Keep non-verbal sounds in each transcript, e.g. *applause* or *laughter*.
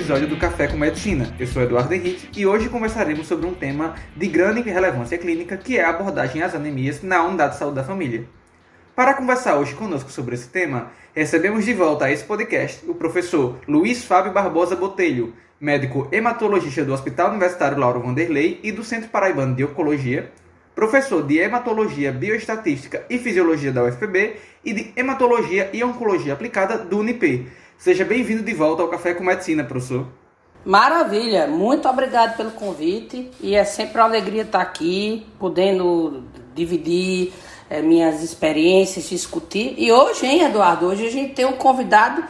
episódio do Café com Medicina. Eu sou Eduardo Henrique e hoje conversaremos sobre um tema de grande relevância clínica que é a abordagem às anemias na unidade de saúde da família. Para conversar hoje conosco sobre esse tema, recebemos de volta a esse podcast o professor Luiz Fábio Barbosa Botelho, médico hematologista do Hospital Universitário Lauro Vanderlei e do Centro Paraibano de Oncologia, professor de Hematologia, Bioestatística e Fisiologia da UFPB e de Hematologia e Oncologia Aplicada do UNIP. Seja bem-vindo de volta ao Café com Medicina, professor. Maravilha, muito obrigado pelo convite e é sempre uma alegria estar aqui, podendo dividir é, minhas experiências, discutir. E hoje, hein, Eduardo, hoje a gente tem um convidado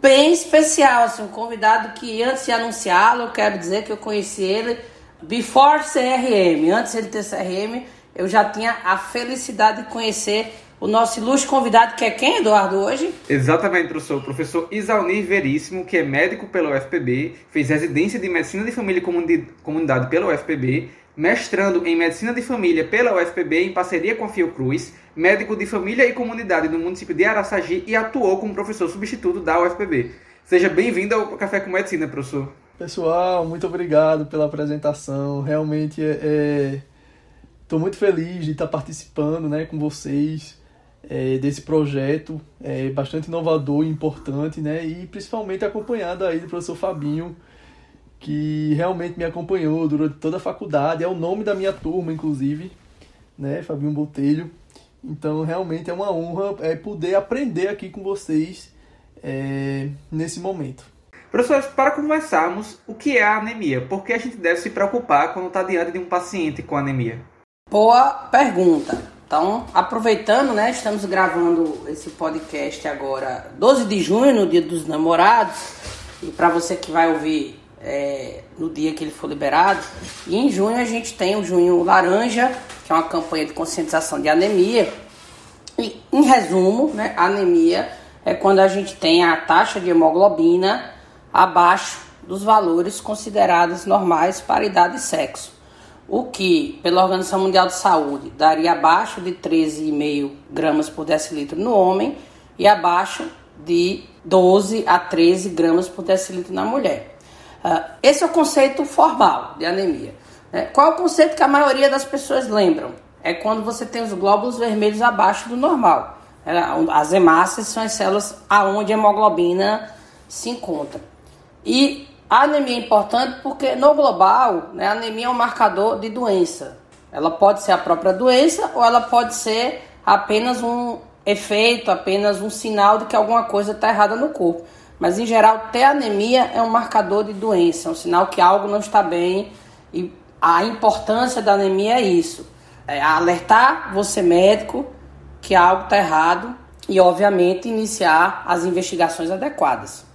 bem especial, assim, um convidado que antes de anunciá-lo, eu quero dizer que eu conheci ele before CRM, antes de ele ter CRM, eu já tinha a felicidade de conhecer o nosso ilustre convidado, que é quem, Eduardo, hoje? Exatamente, professor. O professor Isalnir Veríssimo, que é médico pela UFPB, fez residência de Medicina de Família e Comunidade pela UFPB, mestrando em Medicina de Família pela UFPB em parceria com a Fiocruz, médico de Família e Comunidade no município de Araçagi e atuou como professor substituto da UFPB. Seja bem-vindo ao Café com Medicina, professor. Pessoal, muito obrigado pela apresentação. Realmente estou é, muito feliz de estar participando né, com vocês é, desse projeto é, bastante inovador e importante, né? E principalmente acompanhado aí do professor Fabinho, que realmente me acompanhou durante toda a faculdade. É o nome da minha turma, inclusive, né? Fabinho Botelho. Então, realmente é uma honra é, poder aprender aqui com vocês é, nesse momento. Professores, para conversarmos, o que é a anemia? Por que a gente deve se preocupar quando está diante de um paciente com anemia? Boa pergunta. Então, aproveitando, né, estamos gravando esse podcast agora, 12 de junho, no Dia dos Namorados, e para você que vai ouvir é, no dia que ele for liberado, e em junho a gente tem o Junho Laranja, que é uma campanha de conscientização de anemia. E, em resumo, né, anemia é quando a gente tem a taxa de hemoglobina abaixo dos valores considerados normais para idade e sexo, o que, pela Organização Mundial de Saúde, daria abaixo de 13,5 gramas por decilitro no homem e abaixo de 12 a 13 gramas por decilitro na mulher. Uh, esse é o conceito formal de anemia. Né? Qual é o conceito que a maioria das pessoas lembram? É quando você tem os glóbulos vermelhos abaixo do normal. É, as hemácias são as células aonde a hemoglobina se encontra. E a anemia é importante porque no global, né, a anemia é um marcador de doença. Ela pode ser a própria doença ou ela pode ser apenas um efeito, apenas um sinal de que alguma coisa está errada no corpo. Mas em geral, ter anemia é um marcador de doença, é um sinal que algo não está bem. E a importância da anemia é isso: é alertar você médico que algo está errado e, obviamente, iniciar as investigações adequadas.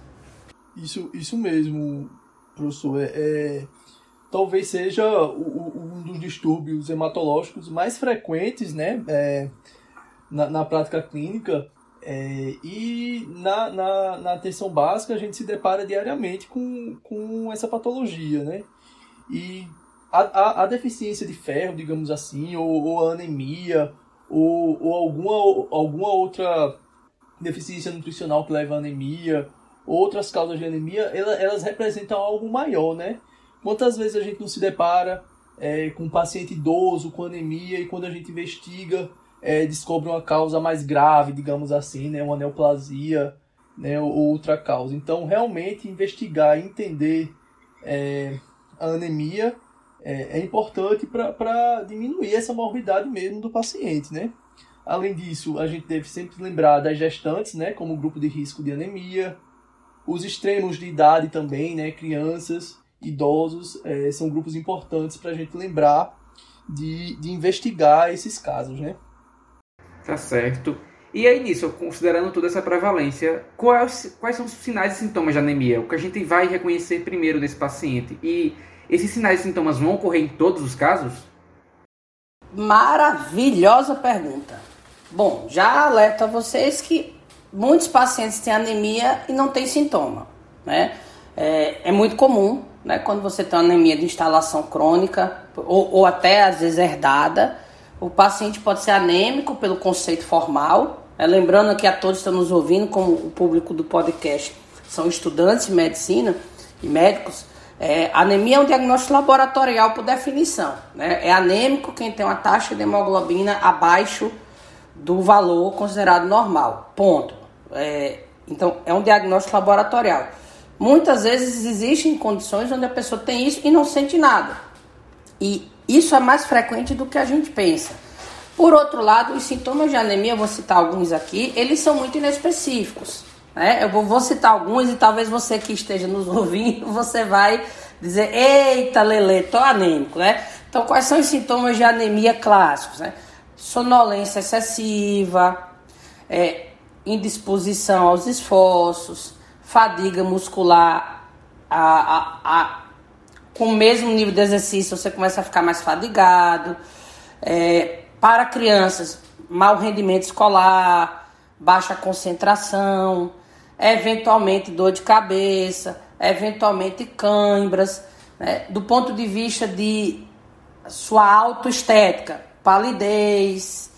Isso, isso mesmo, professor. É, é talvez seja o, o, um dos distúrbios hematológicos mais frequentes né, é, na, na prática clínica. É, e na, na, na atenção básica a gente se depara diariamente com, com essa patologia, né? E a, a, a deficiência de ferro, digamos assim, ou, ou anemia, ou, ou alguma, alguma outra deficiência nutricional que leva à anemia, outras causas de anemia, elas representam algo maior, né? Quantas vezes a gente não se depara é, com um paciente idoso com anemia e quando a gente investiga, é, descobre uma causa mais grave, digamos assim, né? Uma neoplasia, né? Ou outra causa. Então, realmente, investigar e entender é, a anemia é, é importante para diminuir essa morbidade mesmo do paciente, né? Além disso, a gente deve sempre lembrar das gestantes, né? Como grupo de risco de anemia, os extremos de idade também, né? Crianças, idosos, é, são grupos importantes para a gente lembrar de, de investigar esses casos, né? Tá certo. E aí nisso, considerando toda essa prevalência, quais, quais são os sinais e sintomas de anemia? O que a gente vai reconhecer primeiro nesse paciente? E esses sinais e sintomas vão ocorrer em todos os casos? Maravilhosa pergunta. Bom, já alerto a vocês que muitos pacientes têm anemia e não têm sintoma, né? É, é muito comum, né? Quando você tem anemia de instalação crônica ou, ou até às vezes herdada, o paciente pode ser anêmico pelo conceito formal. Né? Lembrando aqui a todos que estão nos ouvindo, como o público do podcast são estudantes de medicina e médicos, é, anemia é um diagnóstico laboratorial por definição. Né? É anêmico quem tem uma taxa de hemoglobina abaixo do valor considerado normal. Ponto. É, então, é um diagnóstico laboratorial. Muitas vezes existem condições onde a pessoa tem isso e não sente nada. E isso é mais frequente do que a gente pensa. Por outro lado, os sintomas de anemia, vou citar alguns aqui, eles são muito inespecíficos. Né? Eu vou, vou citar alguns e talvez você que esteja nos *laughs* ouvindo, você vai dizer, eita, Lele, tô anêmico, né? Então, quais são os sintomas de anemia clássicos, né? Sonolência excessiva, é, indisposição aos esforços, fadiga muscular, a, a, a, com o mesmo nível de exercício você começa a ficar mais fadigado. É, para crianças, mau rendimento escolar, baixa concentração, eventualmente dor de cabeça, eventualmente cãibras, né? do ponto de vista de sua autoestética, palidez.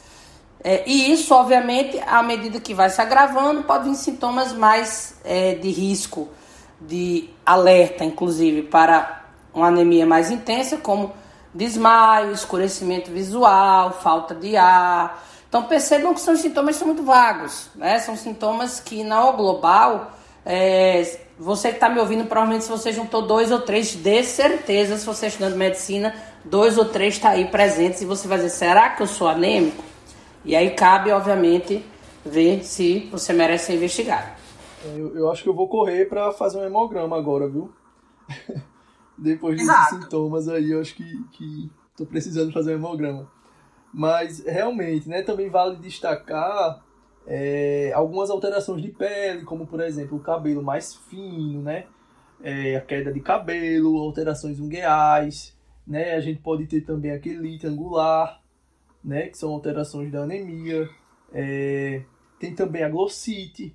É, e isso, obviamente, à medida que vai se agravando, pode vir sintomas mais é, de risco, de alerta, inclusive, para uma anemia mais intensa, como desmaio, escurecimento visual, falta de ar. Então percebam que são sintomas são muito vagos, né? São sintomas que na global, é, você que está me ouvindo, provavelmente se você juntou dois ou três, de certeza, se você é estudando medicina, dois ou três está aí presentes e você vai dizer, será que eu sou anêmico? E aí cabe, obviamente, ver se você merece ser investigado. Eu, eu acho que eu vou correr para fazer um hemograma agora, viu? *laughs* Depois desses Exato. sintomas aí, eu acho que, que tô precisando fazer um hemograma. Mas realmente, né, também vale destacar é, algumas alterações de pele, como por exemplo o cabelo mais fino, né? É, a queda de cabelo, alterações ungueais, né? A gente pode ter também aquele angular, né? Que são alterações da anemia. É, tem também a glossite,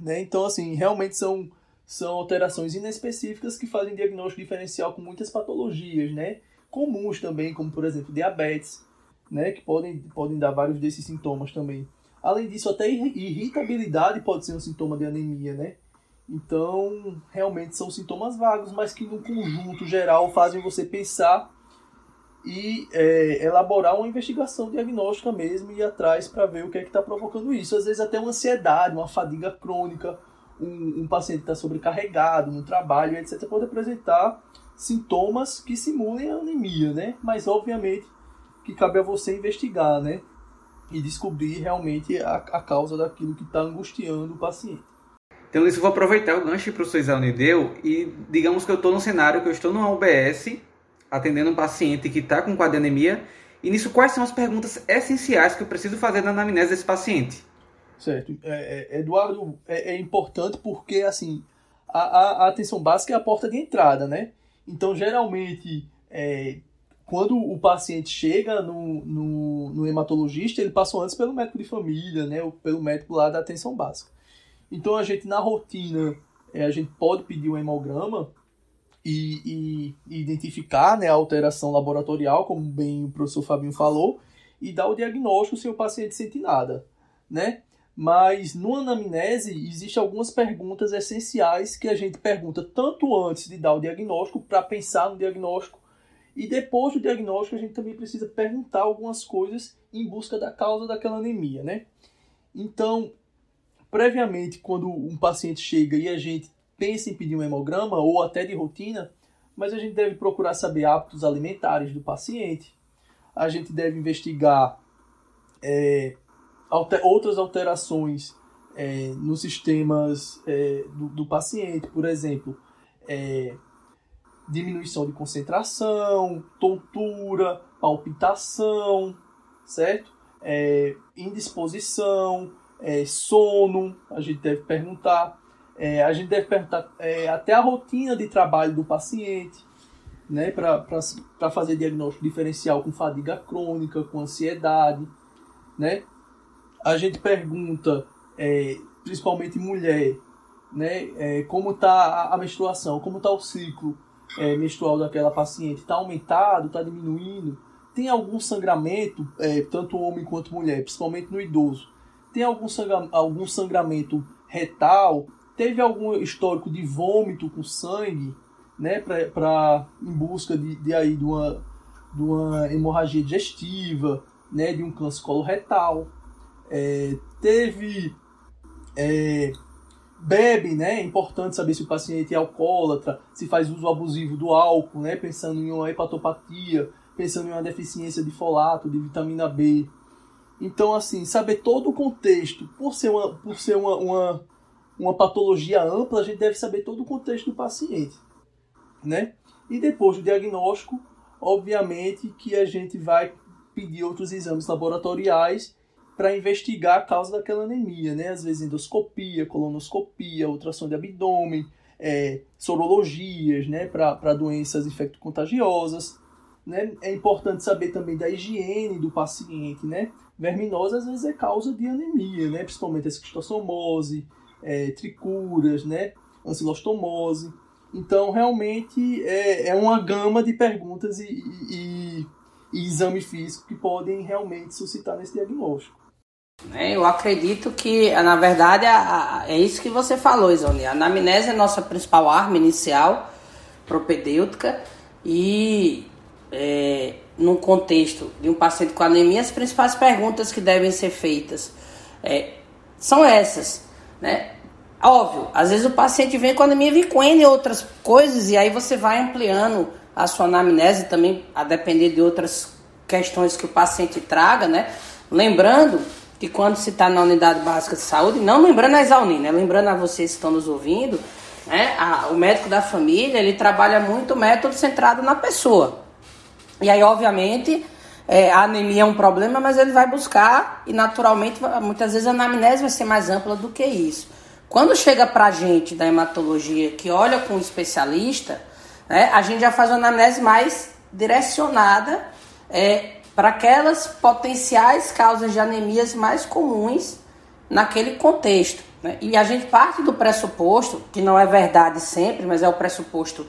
né? Então, assim, realmente são são alterações inespecíficas que fazem diagnóstico diferencial com muitas patologias, né? Comuns também, como por exemplo diabetes, né? Que podem, podem dar vários desses sintomas também. Além disso, até irritabilidade pode ser um sintoma de anemia, né? Então, realmente são sintomas vagos, mas que no conjunto geral fazem você pensar e é, elaborar uma investigação diagnóstica mesmo e ir atrás para ver o que é que está provocando isso. Às vezes até uma ansiedade, uma fadiga crônica, um, um paciente está sobrecarregado no trabalho, etc., pode apresentar sintomas que simulem a anemia, né? Mas, obviamente, que cabe a você investigar, né? E descobrir realmente a, a causa daquilo que está angustiando o paciente. Então, isso eu vou aproveitar o gancho que o professor Isauni deu e digamos que eu estou num cenário que eu estou numa UBS atendendo um paciente que está com quadro de anemia e nisso quais são as perguntas essenciais que eu preciso fazer na anamnese desse paciente? Certo. É, é, Eduardo, é, é, importante porque, assim, a, a, atenção básica é a porta de entrada, né? Então, geralmente, é, quando o paciente chega no, no, no, hematologista, ele passou antes pelo médico de família, né? Ou pelo médico lá da atenção básica. Então, a gente, na rotina, é, a gente pode pedir um hemograma e, e, identificar né, a alteração laboratorial, como bem o professor Fabinho falou, e dar o diagnóstico se o paciente sente nada, né? Mas no anamnese existem algumas perguntas essenciais que a gente pergunta tanto antes de dar o diagnóstico, para pensar no diagnóstico, e depois do diagnóstico a gente também precisa perguntar algumas coisas em busca da causa daquela anemia, né? Então, previamente, quando um paciente chega e a gente pensa em pedir um hemograma ou até de rotina, mas a gente deve procurar saber hábitos alimentares do paciente, a gente deve investigar é, alter, outras alterações é, nos sistemas é, do, do, paciente, por exemplo, é, diminuição de concentração, tontura, palpitação, certo? É, indisposição, é, sono, a gente deve perguntar. É, a gente deve perguntar até a rotina de trabalho do paciente, né, para fazer diagnóstico diferencial com fadiga crônica, com ansiedade, né? a gente pergunta, é, principalmente mulher, né, é, como está a menstruação, como está o ciclo é, menstrual daquela paciente, está aumentado, está diminuindo, tem algum sangramento, é, tanto homem quanto mulher, principalmente no idoso, tem algum, sangra, algum sangramento retal, teve algum histórico de vômito com sangue, né, pra, pra, em busca de, de, aí, de, uma, de uma hemorragia digestiva, né, de um câncer coloretal. É, teve é, bebe, né? É importante saber se o paciente é alcoólatra, se faz uso abusivo do álcool, né? Pensando em uma hepatopatia, pensando em uma deficiência de folato, de vitamina B. Então, assim, saber todo o contexto, por ser uma, por ser uma, uma, uma patologia ampla, a gente deve saber todo o contexto do paciente, né? E depois do diagnóstico, obviamente que a gente vai pedir outros exames laboratoriais para investigar a causa daquela anemia, né? Às vezes endoscopia, colonoscopia, ultrassom de abdômen, é, sorologias, né? Para doenças infecto-contagiosas. Né? É importante saber também da higiene do paciente, né? Verminose às vezes é causa de anemia, né? Principalmente a esquistossomose, é, tricuras, né? Ancilostomose. Então, realmente, é, é uma gama de perguntas e, e, e exame físico que podem realmente suscitar nesse diagnóstico. É, eu acredito que, na verdade, é isso que você falou, Isoni. A anamnese é a nossa principal arma inicial propedêutica e é, no contexto de um paciente com anemia, as principais perguntas que devem ser feitas é, são essas, né? Óbvio, às vezes o paciente vem com anemia, vem com N outras coisas e aí você vai ampliando a sua anamnese também, a depender de outras questões que o paciente traga, né? Lembrando que quando se está na unidade básica de saúde, não lembrando a Exalni, né? Lembrando a vocês que estão nos ouvindo, né? A, o médico da família, ele trabalha muito o método centrado na pessoa. E aí, obviamente, é, a anemia é um problema, mas ele vai buscar e naturalmente, muitas vezes a anamnese vai ser mais ampla do que isso. Quando chega para a gente da hematologia que olha com um especialista, né, a gente já faz uma anamnese mais direcionada é, para aquelas potenciais causas de anemias mais comuns naquele contexto. Né? E a gente parte do pressuposto, que não é verdade sempre, mas é o pressuposto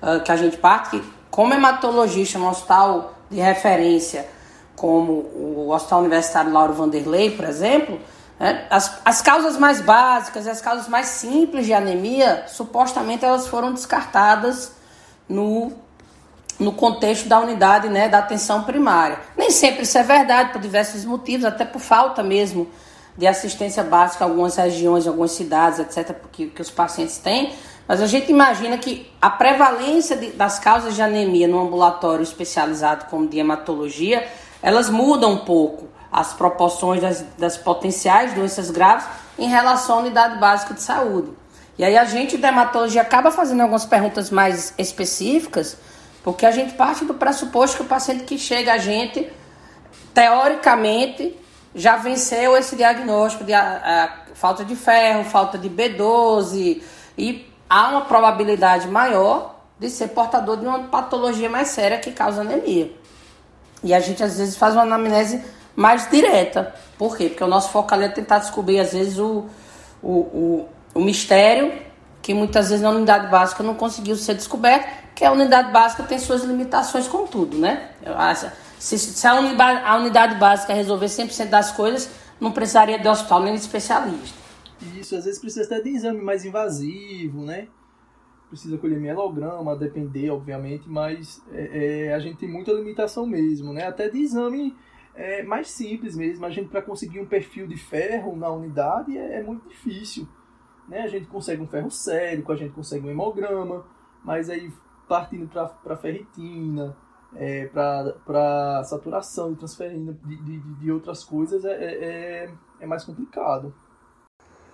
uh, que a gente parte, que como hematologista no hospital de referência, como o Hospital Universitário Lauro Vanderlei, por exemplo, né, as, as causas mais básicas, as causas mais simples de anemia, supostamente elas foram descartadas no, no contexto da unidade né, da atenção primária. Nem sempre isso é verdade, por diversos motivos, até por falta mesmo de assistência básica em algumas regiões, em algumas cidades, etc., que, que os pacientes têm. Mas a gente imagina que a prevalência de, das causas de anemia no ambulatório especializado como de hematologia, elas mudam um pouco as proporções das, das potenciais doenças graves em relação à unidade básica de saúde. E aí a gente da hematologia acaba fazendo algumas perguntas mais específicas, porque a gente parte do pressuposto que o paciente que chega a gente, teoricamente, já venceu esse diagnóstico de a, a, falta de ferro, falta de B12 e há uma probabilidade maior de ser portador de uma patologia mais séria que causa anemia. E a gente às vezes faz uma anamnese mais direta. Por quê? Porque o nosso foco ali é tentar descobrir às vezes o, o, o, o mistério que muitas vezes na unidade básica não conseguiu ser descoberto, que a unidade básica tem suas limitações com tudo, né? Se, se a, unidade, a unidade básica resolver 100% das coisas, não precisaria de hospital nem de especialista. Isso, às vezes precisa até de exame mais invasivo, né? Precisa colher mielograma, depender, obviamente, mas é, é, a gente tem muita limitação mesmo, né? Até de exame é, mais simples mesmo. A gente, para conseguir um perfil de ferro na unidade, é, é muito difícil. Né? A gente consegue um ferro sérico, a gente consegue um hemograma, mas aí partindo para ferritina, é, para saturação de transferina, de, de, de outras coisas, é, é, é, é mais complicado.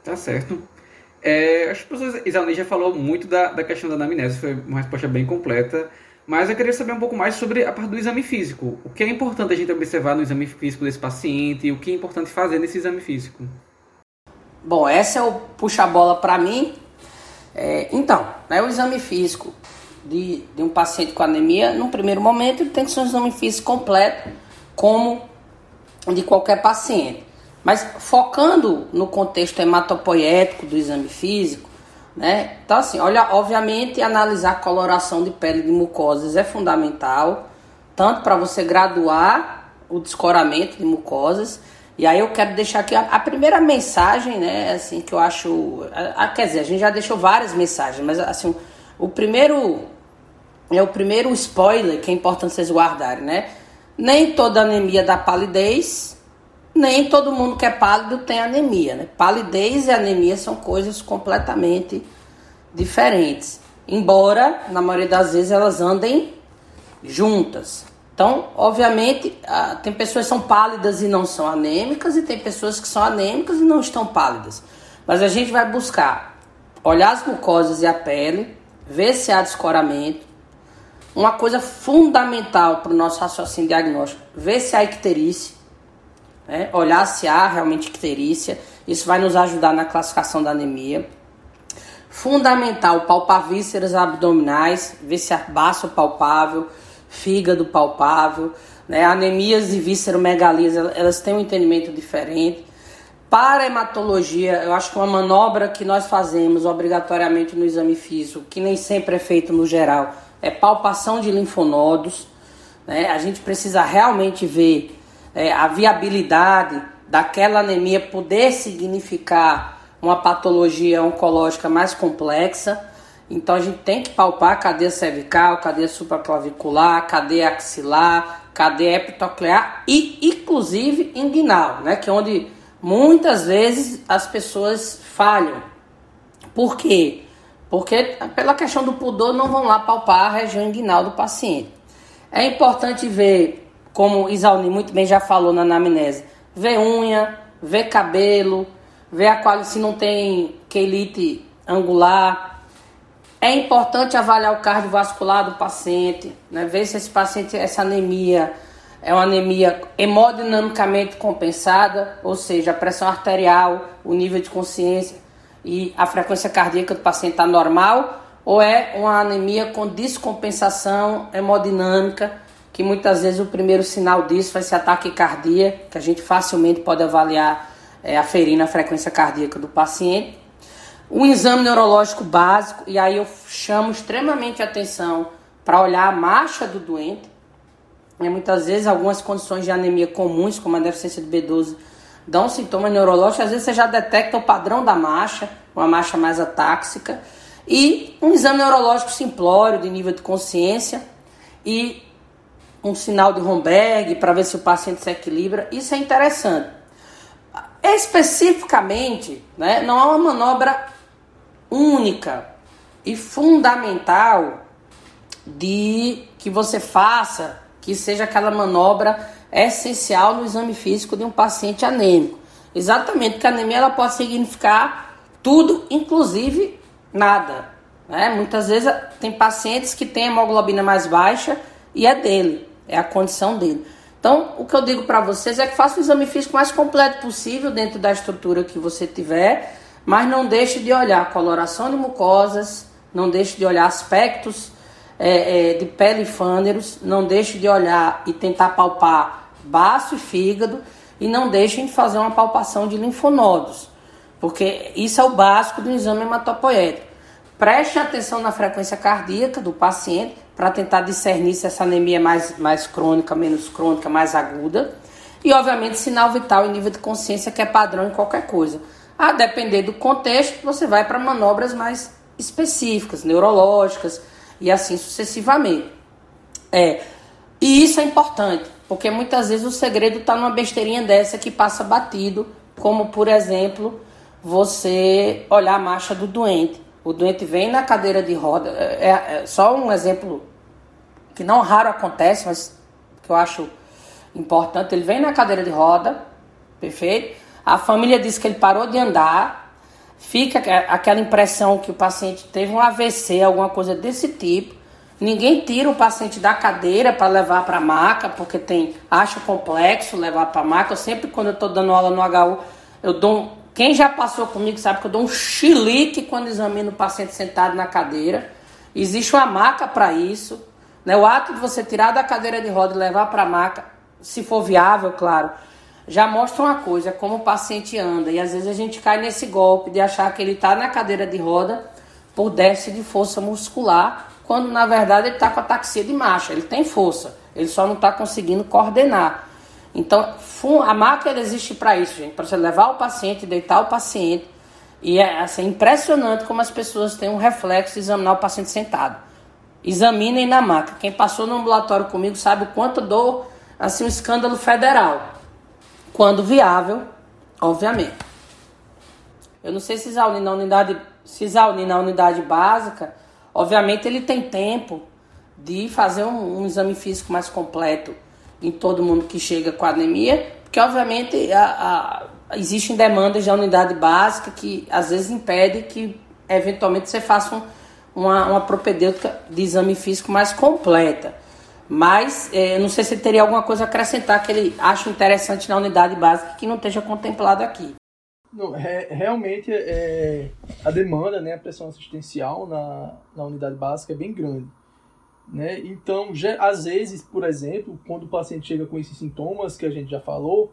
Tá certo. É, acho que o professor Isalni já falou muito da, da questão da anamnese, foi uma resposta bem completa. Mas eu queria saber um pouco mais sobre a parte do exame físico. O que é importante a gente observar no exame físico desse paciente o que é importante fazer nesse exame físico? Bom, essa é o puxa-bola para mim. É, então, né, o exame físico de, de um paciente com anemia, no primeiro momento, ele tem que ser um exame físico completo, como de qualquer paciente. Mas focando no contexto hematopoético do exame físico, né? Então, assim, olha, obviamente, analisar a coloração de pele de mucosas é fundamental, tanto para você graduar o descoramento de mucosas, E aí eu quero deixar aqui a, a primeira mensagem, né, assim, que eu acho. A, a, quer dizer, a gente já deixou várias mensagens, mas assim, o primeiro. É o primeiro spoiler que é importante vocês guardarem, né? Nem toda anemia dá palidez, nem todo mundo que é pálido tem anemia, né? Palidez e anemia são coisas completamente diferentes. Embora, na maioria das vezes, elas andem juntas. Então, obviamente, tem pessoas que são pálidas e não são anêmicas, e tem pessoas que são anêmicas e não estão pálidas. Mas a gente vai buscar olhar as mucosas e a pele, ver se há descoramento. Uma coisa fundamental para o nosso raciocínio diagnóstico, ver se há icterícia, né? olhar se há realmente icterícia. Isso vai nos ajudar na classificação da anemia. Fundamental, palpar vísceras abdominais, ver se há baço palpável, fígado palpável, né? Anemias e visceromegalias, elas têm um entendimento diferente. Para hematologia, eu acho que uma manobra que nós fazemos obrigatoriamente no exame físico, que nem sempre é feito no geral, é palpação de linfonodos. Né? A gente precisa realmente ver é, a viabilidade daquela anemia poder significar uma patologia oncológica mais complexa. Então a gente tem que palpar a cadeia cervical, cadeia supraclavicular, cadeia axilar, cadeia epitoclear e inclusive inguinal, né? Que é onde muitas vezes as pessoas falham. Por quê? Porque pela questão do pudor não vão lá palpar a região inguinal do paciente. É importante ver, como Isauni muito bem já falou na anamnese, ver unha, ver cabelo, ver a qual se não tem quelite angular, é importante avaliar o cardiovascular do paciente, né? ver se esse paciente, essa anemia é uma anemia hemodinamicamente compensada, ou seja, a pressão arterial, o nível de consciência e a frequência cardíaca do paciente está normal, ou é uma anemia com descompensação hemodinâmica, que muitas vezes o primeiro sinal disso vai ser ataque cardíaco, que a gente facilmente pode avaliar é, aferindo a frequência cardíaca do paciente. Um exame neurológico básico, e aí eu chamo extremamente atenção para olhar a marcha do doente. E muitas vezes algumas condições de anemia comuns, como a deficiência de B12, dão sintomas neurológicos. Às vezes você já detecta o padrão da marcha, uma marcha mais atáxica. E um exame neurológico simplório, de nível de consciência, e um sinal de Romberg para ver se o paciente se equilibra. Isso é interessante. Especificamente, né, não é uma manobra única e fundamental de que você faça, que seja aquela manobra essencial no exame físico de um paciente anêmico. Exatamente, porque a anemia ela pode significar tudo, inclusive nada. Né? Muitas vezes tem pacientes que têm hemoglobina mais baixa e é dele, é a condição dele. Então, o que eu digo para vocês é que faça o exame físico mais completo possível dentro da estrutura que você tiver mas não deixe de olhar coloração de mucosas, não deixe de olhar aspectos é, é, de pele e fâneros, não deixe de olhar e tentar palpar baço e fígado e não deixem de fazer uma palpação de linfonodos, porque isso é o básico do exame hematopoético. Preste atenção na frequência cardíaca do paciente para tentar discernir se essa anemia é mais, mais crônica, menos crônica, mais aguda. E, obviamente, sinal vital e nível de consciência que é padrão em qualquer coisa. A depender do contexto, você vai para manobras mais específicas, neurológicas e assim sucessivamente. É, e isso é importante, porque muitas vezes o segredo está numa besteirinha dessa que passa batido, como por exemplo, você olhar a marcha do doente. O doente vem na cadeira de roda, é, é, é só um exemplo que não raro acontece, mas que eu acho importante. Ele vem na cadeira de roda, perfeito? A família diz que ele parou de andar, fica aquela impressão que o paciente teve um AVC, alguma coisa desse tipo. Ninguém tira o paciente da cadeira para levar para a maca, porque tem acho complexo levar para a maca. Eu sempre, quando eu estou dando aula no HU, eu dou quem já passou comigo sabe que eu dou um chilique quando examino o paciente sentado na cadeira. Existe uma maca para isso. Né? O ato de você tirar da cadeira de roda e levar para a maca, se for viável, claro, já mostra uma coisa, como o paciente anda. E às vezes a gente cai nesse golpe de achar que ele está na cadeira de roda por déficit de força muscular, quando na verdade ele está com ataxia de marcha. Ele tem força, ele só não está conseguindo coordenar. Então, a máquina existe para isso, gente, para você levar o paciente, deitar o paciente. E é assim, impressionante como as pessoas têm um reflexo de examinar o paciente sentado. Examinem na maca. Quem passou no ambulatório comigo sabe o quanto dou assim um escândalo federal. Quando viável, obviamente. Eu não sei se Zauni na unidade, se Zauni na unidade básica, obviamente ele tem tempo de fazer um, um exame físico mais completo em todo mundo que chega com anemia, porque obviamente a, a, existem demandas da unidade básica que às vezes impede que eventualmente você faça um, uma, uma propedêutica de exame físico mais completa. Mas é, não sei se teria alguma coisa a acrescentar que ele acha interessante na unidade básica que não esteja contemplado aqui. Não, realmente é, a demanda, né, a pressão assistencial na, na unidade básica é bem grande. Né? Então, já, às vezes, por exemplo, quando o paciente chega com esses sintomas que a gente já falou,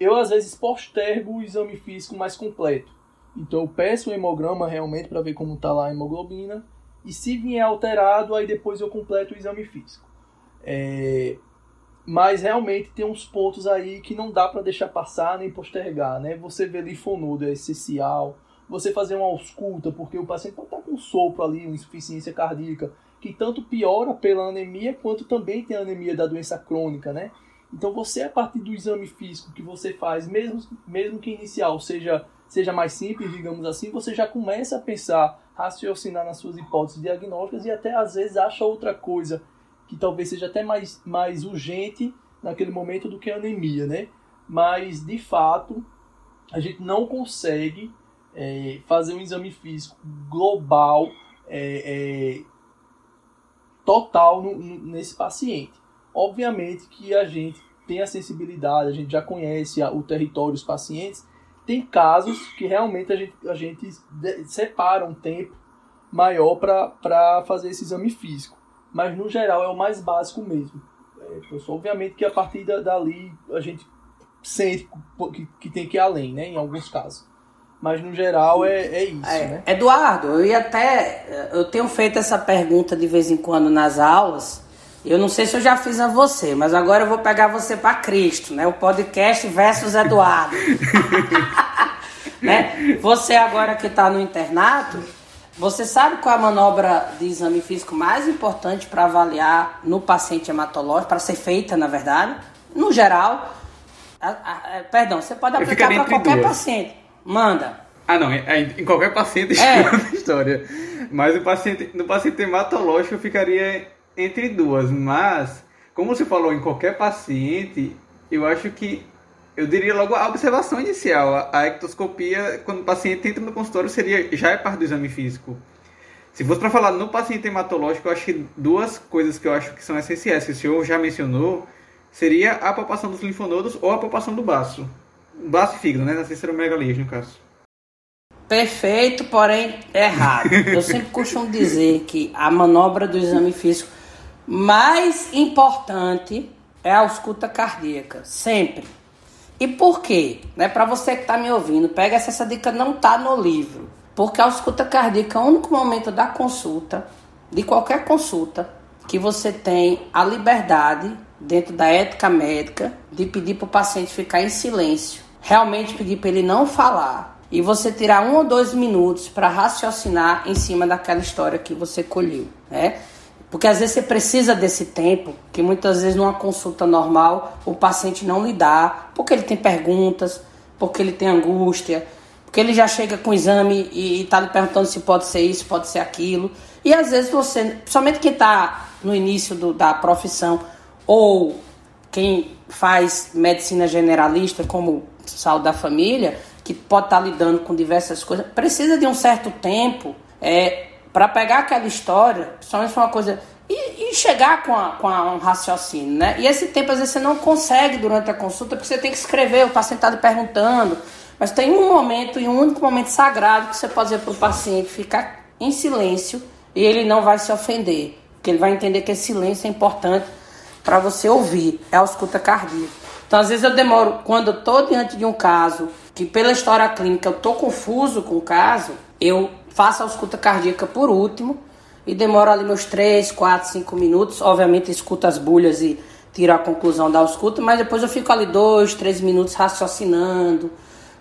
eu às vezes postergo o exame físico mais completo. Então, eu peço o hemograma realmente para ver como está lá a hemoglobina. E se vier alterado, aí depois eu completo o exame físico. É, mas realmente tem uns pontos aí que não dá para deixar passar nem postergar, né? Você ver linfonodo é essencial. Você fazer uma ausculta, porque o paciente pode estar com sopro ali, uma insuficiência cardíaca que tanto piora pela anemia quanto também tem anemia da doença crônica, né? Então você a partir do exame físico que você faz, mesmo, mesmo que inicial seja, seja mais simples, digamos assim, você já começa a pensar, raciocinar nas suas hipóteses diagnósticas e até às vezes acha outra coisa que talvez seja até mais, mais urgente naquele momento do que a anemia, né? Mas de fato a gente não consegue é, fazer um exame físico global é, é, total no, no, nesse paciente. Obviamente que a gente tem a sensibilidade, a gente já conhece o território dos pacientes. Tem casos que realmente a gente, a gente separa um tempo maior para fazer esse exame físico. Mas no geral é o mais básico mesmo. É, obviamente que a partir dali a gente sente que, que tem que ir além, né, em alguns casos. Mas no geral é, é isso, é, né? Eduardo, eu ia até. Eu tenho feito essa pergunta de vez em quando nas aulas. Eu não sei se eu já fiz a você, mas agora eu vou pegar você para Cristo, né? O podcast versus Eduardo. *laughs* né? Você agora que está no internato, você sabe qual é a manobra de exame físico mais importante para avaliar no paciente hematológico, para ser feita, na verdade? No geral, a, a, a, perdão, você pode aplicar para qualquer duas. paciente. Manda. Ah, não, é, é, em qualquer paciente é *laughs* história. Mas o paciente, no paciente hematológico eu ficaria entre duas. Mas, como você falou, em qualquer paciente, eu acho que eu diria logo a observação inicial. A ectoscopia, quando o paciente entra no consultório, seria já é parte do exame físico. Se fosse para falar no paciente hematológico, eu acho que duas coisas que eu acho que são essenciais, que o senhor já mencionou, seria a palpação dos linfonodos ou a palpação do baço. Baço e fígado, né? Na cisteromegalia, no caso. Perfeito, porém errado. Eu sempre costumo dizer que a manobra do exame físico mais importante é a ausculta cardíaca, sempre. E por quê? Né, Para você que está me ouvindo, pega essa, essa dica não tá no livro. Porque a ausculta cardíaca é o único momento da consulta, de qualquer consulta, que você tem a liberdade, dentro da ética médica, de pedir para o paciente ficar em silêncio realmente pedir para ele não falar e você tirar um ou dois minutos para raciocinar em cima daquela história que você colheu, né? Porque às vezes você precisa desse tempo, que muitas vezes numa consulta normal o paciente não lhe dá, porque ele tem perguntas, porque ele tem angústia, porque ele já chega com o exame e está lhe perguntando se pode ser isso, pode ser aquilo. E às vezes você, somente quem está no início do, da profissão ou quem faz medicina generalista, como saúde da família, que pode estar lidando com diversas coisas, precisa de um certo tempo é, para pegar aquela história, principalmente uma coisa. E, e chegar com, a, com a, um raciocínio, né? E esse tempo às vezes você não consegue durante a consulta, porque você tem que escrever, o paciente está perguntando. Mas tem um momento, e um único momento sagrado que você pode dizer para o paciente ficar em silêncio e ele não vai se ofender. Porque ele vai entender que esse silêncio é importante para você ouvir. É a escuta cardíaca. Então, às vezes eu demoro, quando eu estou diante de um caso, que pela história clínica eu estou confuso com o caso, eu faço a escuta cardíaca por último e demoro ali meus 3, 4, 5 minutos. Obviamente, escuto as bulhas e tiro a conclusão da ausculta, mas depois eu fico ali dois, três minutos raciocinando,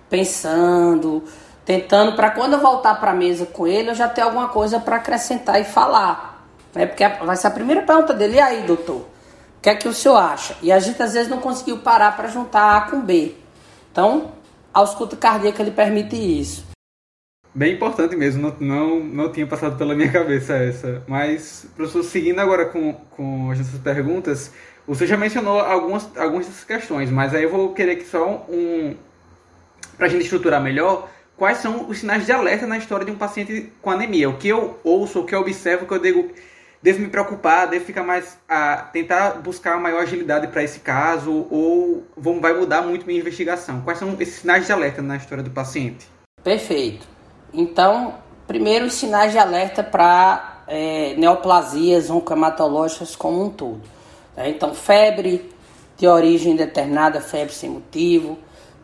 pensando, tentando para quando eu voltar para a mesa com ele eu já ter alguma coisa para acrescentar e falar. Né? Porque vai ser a primeira pergunta dele, e aí, doutor? O que é que o senhor acha? E a gente às vezes não conseguiu parar para juntar A com B. Então, a ausculta cardíaca ele permite isso. Bem importante mesmo, não, não, não tinha passado pela minha cabeça essa. Mas, professor, seguindo agora com, com as perguntas, você já mencionou algumas, algumas dessas questões, mas aí eu vou querer que só um. Para a gente estruturar melhor, quais são os sinais de alerta na história de um paciente com anemia? O que eu ouço, o que eu observo, o que eu devo, devo me preocupar, devo ficar mais. a tentar buscar maior agilidade para esse caso, ou vão, vai mudar muito minha investigação? Quais são esses sinais de alerta na história do paciente? Perfeito. Então, primeiro, os sinais de alerta para é, neoplasias oncohematológicas como um todo. Tá? Então, febre de origem determinada, febre sem motivo,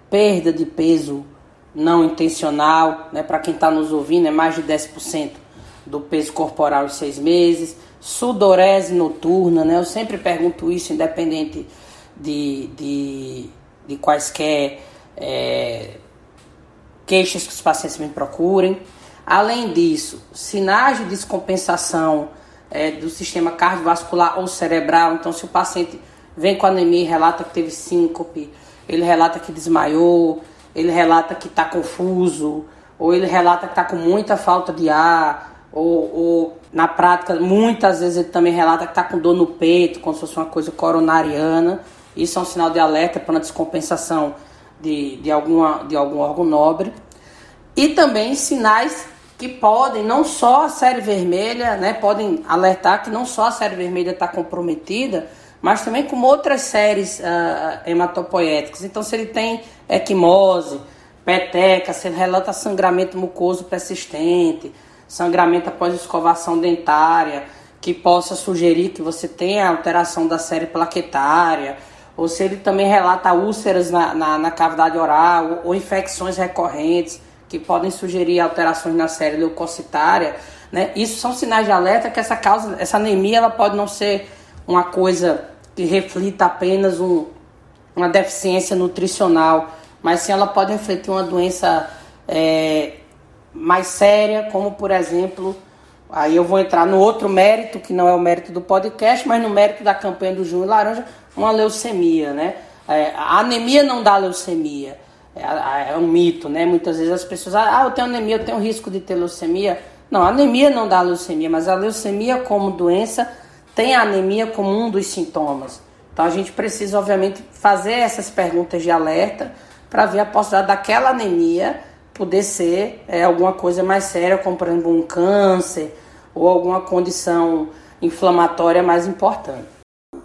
perda de peso não intencional, né? para quem está nos ouvindo, é mais de 10% do peso corporal em seis meses, sudorese noturna, né? eu sempre pergunto isso, independente de, de, de quaisquer é, queixas que os pacientes me procurem. Além disso, sinais de descompensação é, do sistema cardiovascular ou cerebral. Então, se o paciente vem com anemia e relata que teve síncope, ele relata que desmaiou, ele relata que está confuso, ou ele relata que está com muita falta de ar, ou, ou, na prática, muitas vezes ele também relata que está com dor no peito, como se fosse uma coisa coronariana. Isso é um sinal de alerta para uma descompensação de, de, alguma, de algum órgão nobre. E também sinais que podem, não só a série vermelha, né, podem alertar que não só a série vermelha está comprometida, mas também com outras séries uh, hematopoéticas. Então, se ele tem equimose, peteca, se ele relata sangramento mucoso persistente, sangramento após escovação dentária, que possa sugerir que você tenha alteração da série plaquetária, ou se ele também relata úlceras na, na, na cavidade oral, ou, ou, infecções recorrentes, que podem sugerir alterações na série leucocitária, né? Isso são sinais de alerta que essa causa, essa anemia, ela pode não ser uma coisa que reflita apenas um, uma deficiência nutricional, mas sim ela pode refletir uma doença é, mais séria, como por exemplo, aí eu vou entrar no outro mérito, que não é o mérito do podcast, mas no mérito da campanha do Junho Laranja, uma leucemia, né? É, a anemia não dá leucemia, é, é, um mito, né? Muitas vezes as pessoas, ah, eu tenho anemia, eu tenho risco de ter leucemia. Não, a anemia não dá leucemia, mas a leucemia como doença tem a anemia como um dos sintomas. Então a gente precisa, obviamente, fazer essas perguntas de alerta para ver a possibilidade daquela anemia poder ser é, alguma coisa mais séria, como por exemplo um câncer ou alguma condição inflamatória mais importante.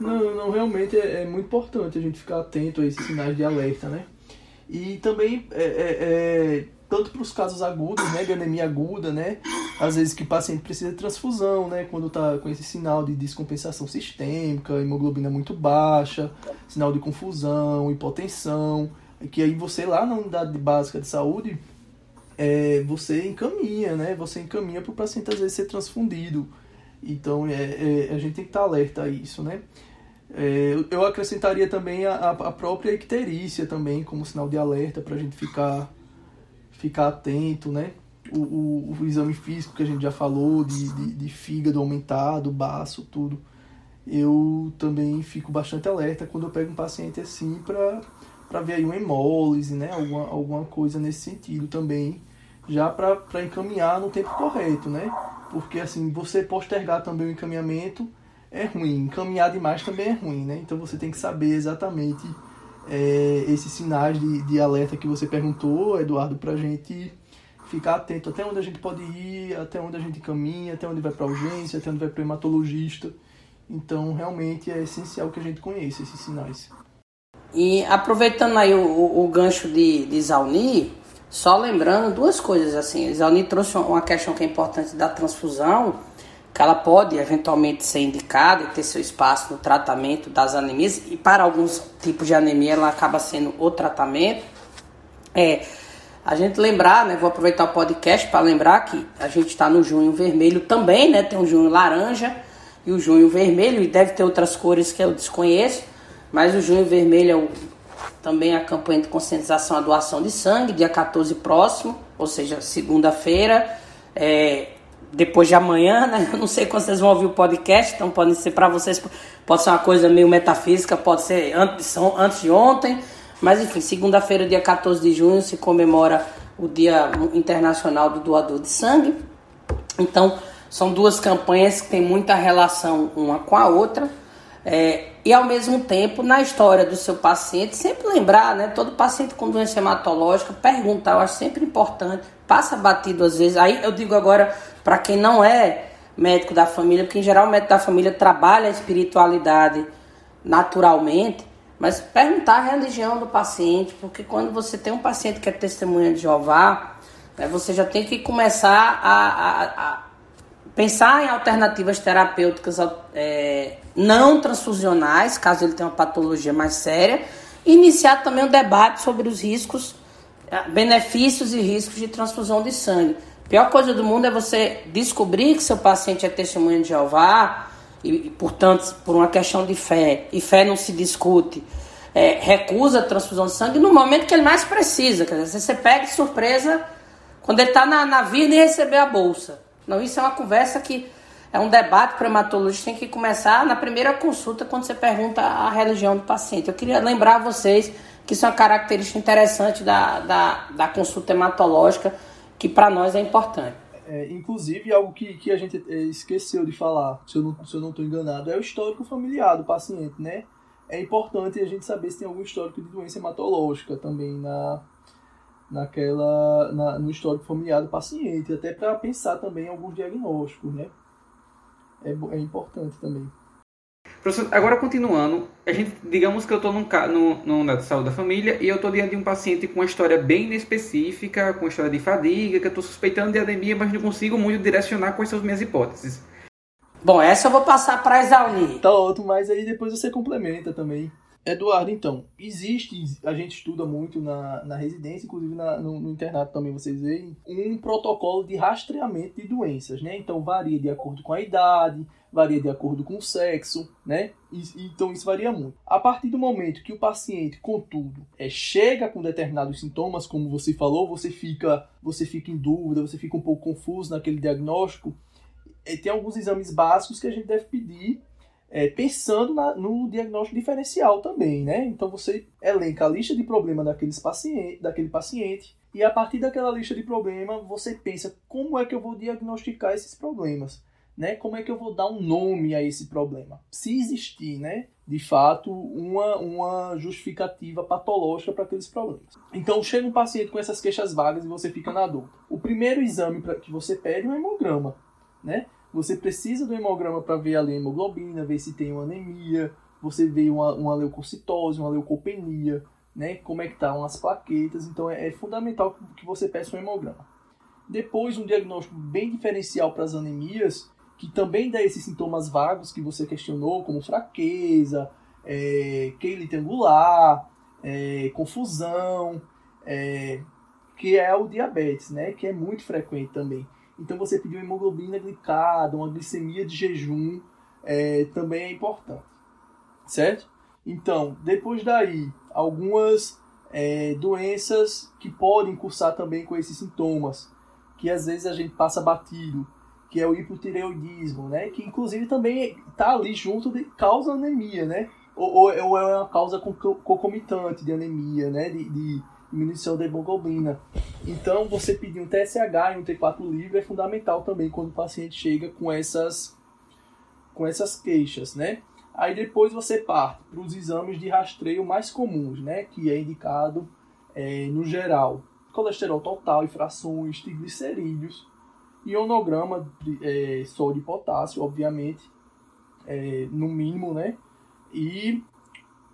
Não, não realmente é, é muito importante a gente ficar atento a esses sinais de alerta, né? E também é, é, é tanto para os casos agudos, né, de anemia aguda, né, às vezes que o paciente precisa de transfusão, né, quando está com esse sinal de descompensação sistêmica, hemoglobina muito baixa, sinal de confusão, hipotensão, que aí você lá na unidade básica de saúde, é, você encaminha, né, você encaminha para o paciente às vezes ser transfundido. Então é, é, a gente tem que estar alerta a isso, né. É, eu acrescentaria também a, a própria icterícia também como sinal de alerta para a gente ficar ficar atento, né? O, o, o, exame físico que a gente já falou, de, de, de fígado aumentado, baço, tudo. Eu também fico bastante alerta quando eu pego um paciente assim para ver aí uma hemólise, né? Alguma, alguma coisa nesse sentido também, já para encaminhar no tempo correto, né? Porque assim, você postergar também o encaminhamento é ruim, encaminhar demais também é ruim, né? Então você tem que saber exatamente é, esses sinais de, de alerta que você perguntou, Eduardo, para a gente ficar atento até onde a gente pode ir, até onde a gente caminha, até onde vai para urgência, até onde vai para hematologista. Então, realmente é essencial que a gente conheça esses sinais. E aproveitando aí o, o, o gancho de, de Zauni, só lembrando duas coisas assim. Zauni trouxe uma questão que é importante da transfusão que ela pode eventualmente ser indicada e ter seu espaço no tratamento das anemias, e para alguns tipos de anemia ela acaba sendo o tratamento. É, a gente lembrar, né, vou aproveitar o podcast para lembrar que a gente está no junho vermelho também, né, tem o junho laranja e o junho vermelho, e deve ter outras cores que eu desconheço, Mas o Junho Vermelho é o, também a campanha de conscientização à doação de sangue, dia 14 próximo, ou seja, segunda-feira, é, depois de amanhã, né? Eu não sei quando vocês vão ouvir o podcast, então pode ser para vocês, pode ser uma coisa meio metafísica, pode ser antes, antes de ontem, mas enfim, segunda-feira, dia 14 de junho, se comemora o Dia Internacional do Doador de Sangue. Então, são duas campanhas que têm muita relação uma com a outra. É, e ao mesmo tempo, na história do seu paciente, sempre lembrar, né? Todo paciente com doença hematológica, perguntar, eu acho sempre importante, passa batido às vezes. Aí eu digo agora para quem não é médico da família, porque em geral o médico da família trabalha a espiritualidade naturalmente, mas perguntar a religião do paciente, porque quando você tem um paciente que é testemunha de Jeová, né, você já tem que começar a, a, a pensar em alternativas terapêuticas é, não transfusionais, caso ele tenha uma patologia mais séria, iniciar também um debate sobre os riscos, é, benefícios e riscos de transfusão de sangue. A pior coisa do mundo é você descobrir que seu paciente é testemunha de Jeová, e, portanto, por uma questão de fé, e fé não se discute, é, recusa a transfusão de sangue no momento que ele mais precisa. Quer dizer, você pega de surpresa quando ele está na, na vida e receber a bolsa. Não, isso é uma conversa que é um debate que o hematologista tem que começar na primeira consulta, quando você pergunta a religião do paciente. Eu queria lembrar a vocês que isso é uma característica interessante da, da, da consulta hematológica, que para nós é importante. É, inclusive, algo que, que a gente é, esqueceu de falar, se eu não estou enganado, é o histórico familiar do paciente, né? É importante a gente saber se tem algum histórico de doença hematológica também na, naquela, na, no histórico familiar do paciente, até para pensar também em alguns diagnósticos, né? É, é importante também. Professor, agora continuando, a gente, digamos que eu estou no, no, no de saúde da família e eu estou diante de um paciente com uma história bem específica, com história de fadiga, que eu estou suspeitando de anemia, mas não consigo muito direcionar quais são as minhas hipóteses. Bom, essa eu vou passar para a Exauni. Tá outro, mas aí depois você complementa também. Eduardo, então, existe, a gente estuda muito na, na residência, inclusive na, no, no, internato também vocês veem, um protocolo de rastreamento de doenças, né? Então varia de acordo com a idade, varia de acordo com o sexo, né? E, então isso varia muito. A partir do momento que o paciente, contudo, é, chega com determinados sintomas, como você falou, você fica, você fica em dúvida, você fica um pouco confuso naquele diagnóstico, é, tem alguns exames básicos que a gente deve pedir é, pensando na, no diagnóstico diferencial também, né? Então você elenca a lista de problemas daqueles paciente, daquele paciente e a partir daquela lista de problemas você pensa como é que eu vou diagnosticar esses problemas né? Como é que eu vou dar um nome a esse problema? Se existir, né? De fato, uma, uma justificativa patológica para aqueles problemas. Então, chega um paciente com essas queixas vagas e você fica na dúvida. O primeiro exame pra, que você pede é um hemograma, né? Você precisa do hemograma para ver a hemoglobina, ver se tem uma anemia, você vê uma, uma leucocitose, uma leucopenia, né? Como é que estão as plaquetas. Então, é, é fundamental que você peça um hemograma. Depois, um diagnóstico bem diferencial para as anemias que também dá esses sintomas vagos que você questionou, como fraqueza, é, queilite é, confusão, é, que é o diabetes, né? Que é muito frequente também. Então você pedir uma hemoglobina glicada, uma glicemia de jejum, é, também é importante, certo? Então, depois daí, algumas é, doenças que podem cursar também com esses sintomas, que às vezes a gente passa batido, que é o hipotireoidismo, né? Que inclusive também está ali junto de causa anemia, né? Ou, ou, ou é uma causa concomitante de anemia, né? De, de, diminuição da hemoglobina. Então, você pedir um TSH e um T4 livre é fundamental também quando o paciente chega com essas, com essas queixas, né? Aí depois você parte para os exames de rastreio mais comuns, né? Que é indicado é, no geral. Colesterol total frações, triglicerídeos, ionograma de, é, sódio e potássio, obviamente, é, no mínimo, né? E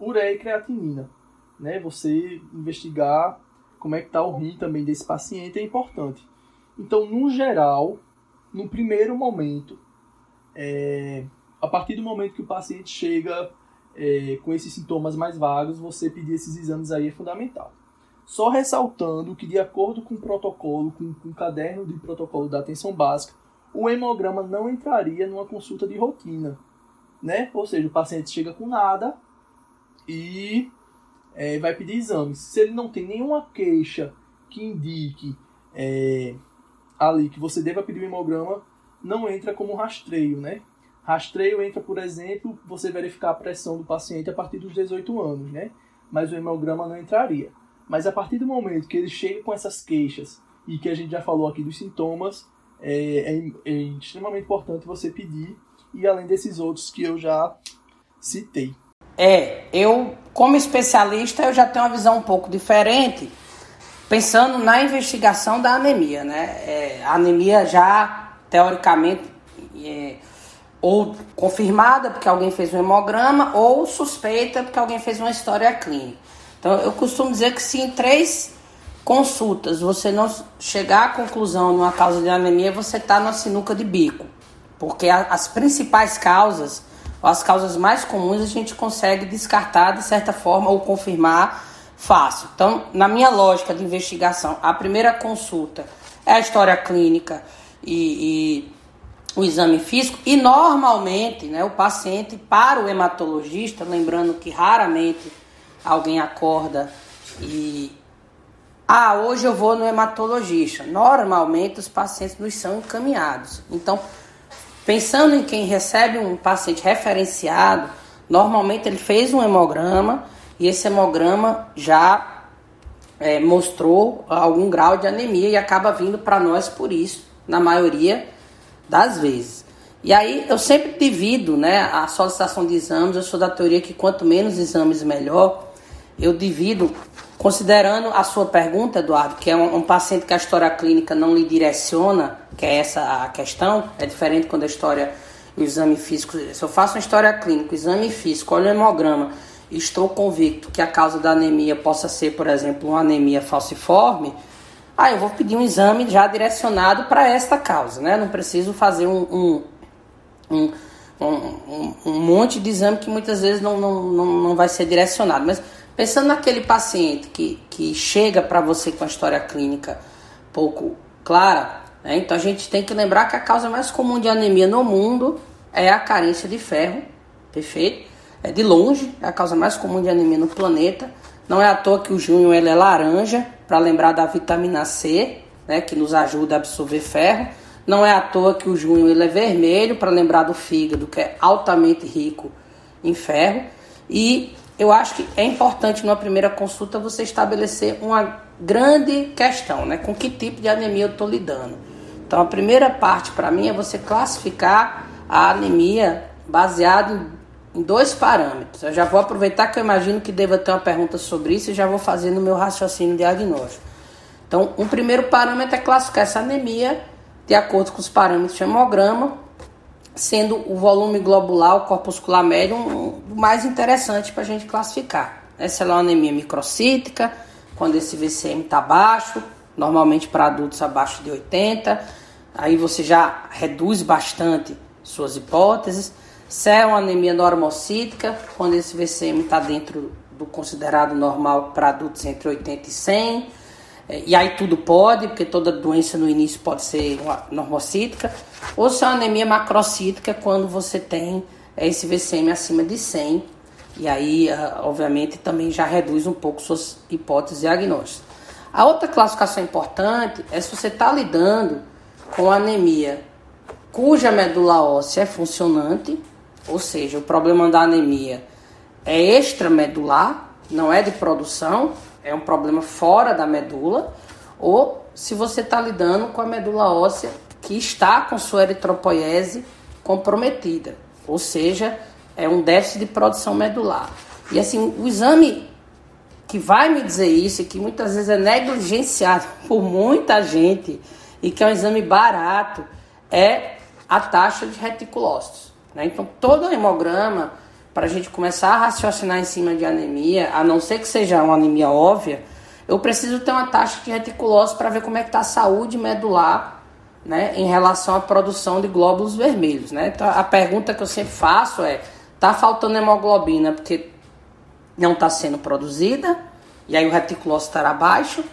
ureia e creatinina, né? Você investigar como é que está o rim também desse paciente é importante. Então, no geral, no primeiro momento, é, a partir do momento que o paciente chega é, com esses sintomas mais vagos, você pedir esses exames aí é fundamental. Só ressaltando que, de acordo com o protocolo, com, com o caderno de protocolo da atenção básica, o hemograma não entraria numa consulta de rotina. Né? Ou seja, o paciente chega com nada e é, vai pedir exames. Se ele não tem nenhuma queixa que indique é, ali que você deva pedir o hemograma, não entra como rastreio, né? Rastreio entra, por exemplo, você verificar a pressão do paciente a partir dos 18 anos, né? Mas o hemograma não entraria. Mas a partir do momento que ele chega com essas queixas e que a gente já falou aqui dos sintomas, é, é, é extremamente importante você pedir e além desses outros que eu já citei. É, eu como especialista eu já tenho uma visão um pouco diferente, pensando na investigação da anemia, né? É, a anemia já teoricamente é, ou confirmada porque alguém fez um hemograma ou suspeita porque alguém fez uma história clínica. Então eu costumo dizer que se em três consultas você não chegar à conclusão numa causa de anemia, você está na sinuca de bico. Porque a, as principais causas, as causas mais comuns, a gente consegue descartar de certa forma ou confirmar fácil. Então, na minha lógica de investigação, a primeira consulta é a história clínica e, e o exame físico e normalmente né, o paciente para o hematologista, lembrando que raramente alguém acorda e ah, hoje eu vou no hematologista. Normalmente os pacientes nos são encaminhados. Então, pensando em quem recebe um paciente referenciado, normalmente ele fez um hemograma e esse hemograma já é, mostrou algum grau de anemia e acaba vindo para nós por isso, na maioria das vezes. E aí eu sempre divido né, a solicitação de exames, eu sou da teoria que quanto menos exames melhor. Eu divido, considerando a sua pergunta, Eduardo, que é um, um paciente que a história clínica não lhe direciona, que é essa a questão, é diferente quando a história o exame físico. Se eu faço uma história clínica, exame físico, olho o hemograma, estou convicto que a causa da anemia possa ser, por exemplo, uma anemia falciforme, ah, eu vou pedir um exame já direcionado para esta causa, né? Não preciso fazer um, um, um, um, monte de exame que muitas vezes não, não, não, não vai ser direcionado. Mas pensando naquele paciente que, que chega para você com a história clínica pouco clara, né? então a gente tem que lembrar que a causa mais comum de anemia no mundo é a carência de ferro, perfeito? É de longe, é a causa mais comum de anemia no planeta. Não é à toa que o junho ele é laranja, para lembrar da vitamina C, né, que nos ajuda a absorver ferro. Não é à toa que o junho ele é vermelho, para lembrar do fígado, que é altamente rico em ferro. E eu acho que é importante numa primeira consulta você estabelecer uma grande questão, né? Com que tipo de anemia eu estou lidando. Então a primeira parte para mim é você classificar a anemia baseado em dois parâmetros. Eu já vou aproveitar que eu imagino que deva ter uma pergunta sobre isso e já vou fazer no meu raciocínio diagnóstico. Então, um primeiro parâmetro é classificar essa anemia de acordo com os parâmetros de hemograma, sendo o volume globular, o corpuscular médio, um, o mais interessante para a gente classificar. Essa é uma anemia microcítica, quando esse VCM está baixo, normalmente para adultos abaixo de 80, aí você já reduz bastante suas hipóteses. Se é uma anemia normocítica, quando esse VCM está dentro do considerado normal para adultos entre 80 e 100, é, e aí tudo pode, porque toda doença no início pode ser normocítica, ou se é uma anemia macrocítica, quando você tem esse VCM acima de 100, e aí, ah, obviamente, também já reduz um pouco suas hipóteses diagnósticas. A outra classificação importante é se você está lidando com anemia cuja medula óssea é funcionante, ou seja, o problema da anemia é extramedular, não é de produção, é um problema fora da medula, ou se você está lidando com a medula óssea que está com sua eritropoiese comprometida, ou seja, é um déficit de produção medular. E assim, o exame que vai me dizer isso e que muitas vezes é negligenciado *laughs* por muita gente e que é um exame barato é a taxa de reticulócitos. Né? Então, todo hemograma, para a gente começar a raciocinar em cima de anemia, a não ser que seja uma anemia óbvia, eu preciso ter uma taxa de reticulose para ver como é que está a saúde medular né, em relação à produção de glóbulos vermelhos. Né? Então, a pergunta que eu sempre faço é: está faltando hemoglobina porque não está sendo produzida, e aí o reticulose estará baixo,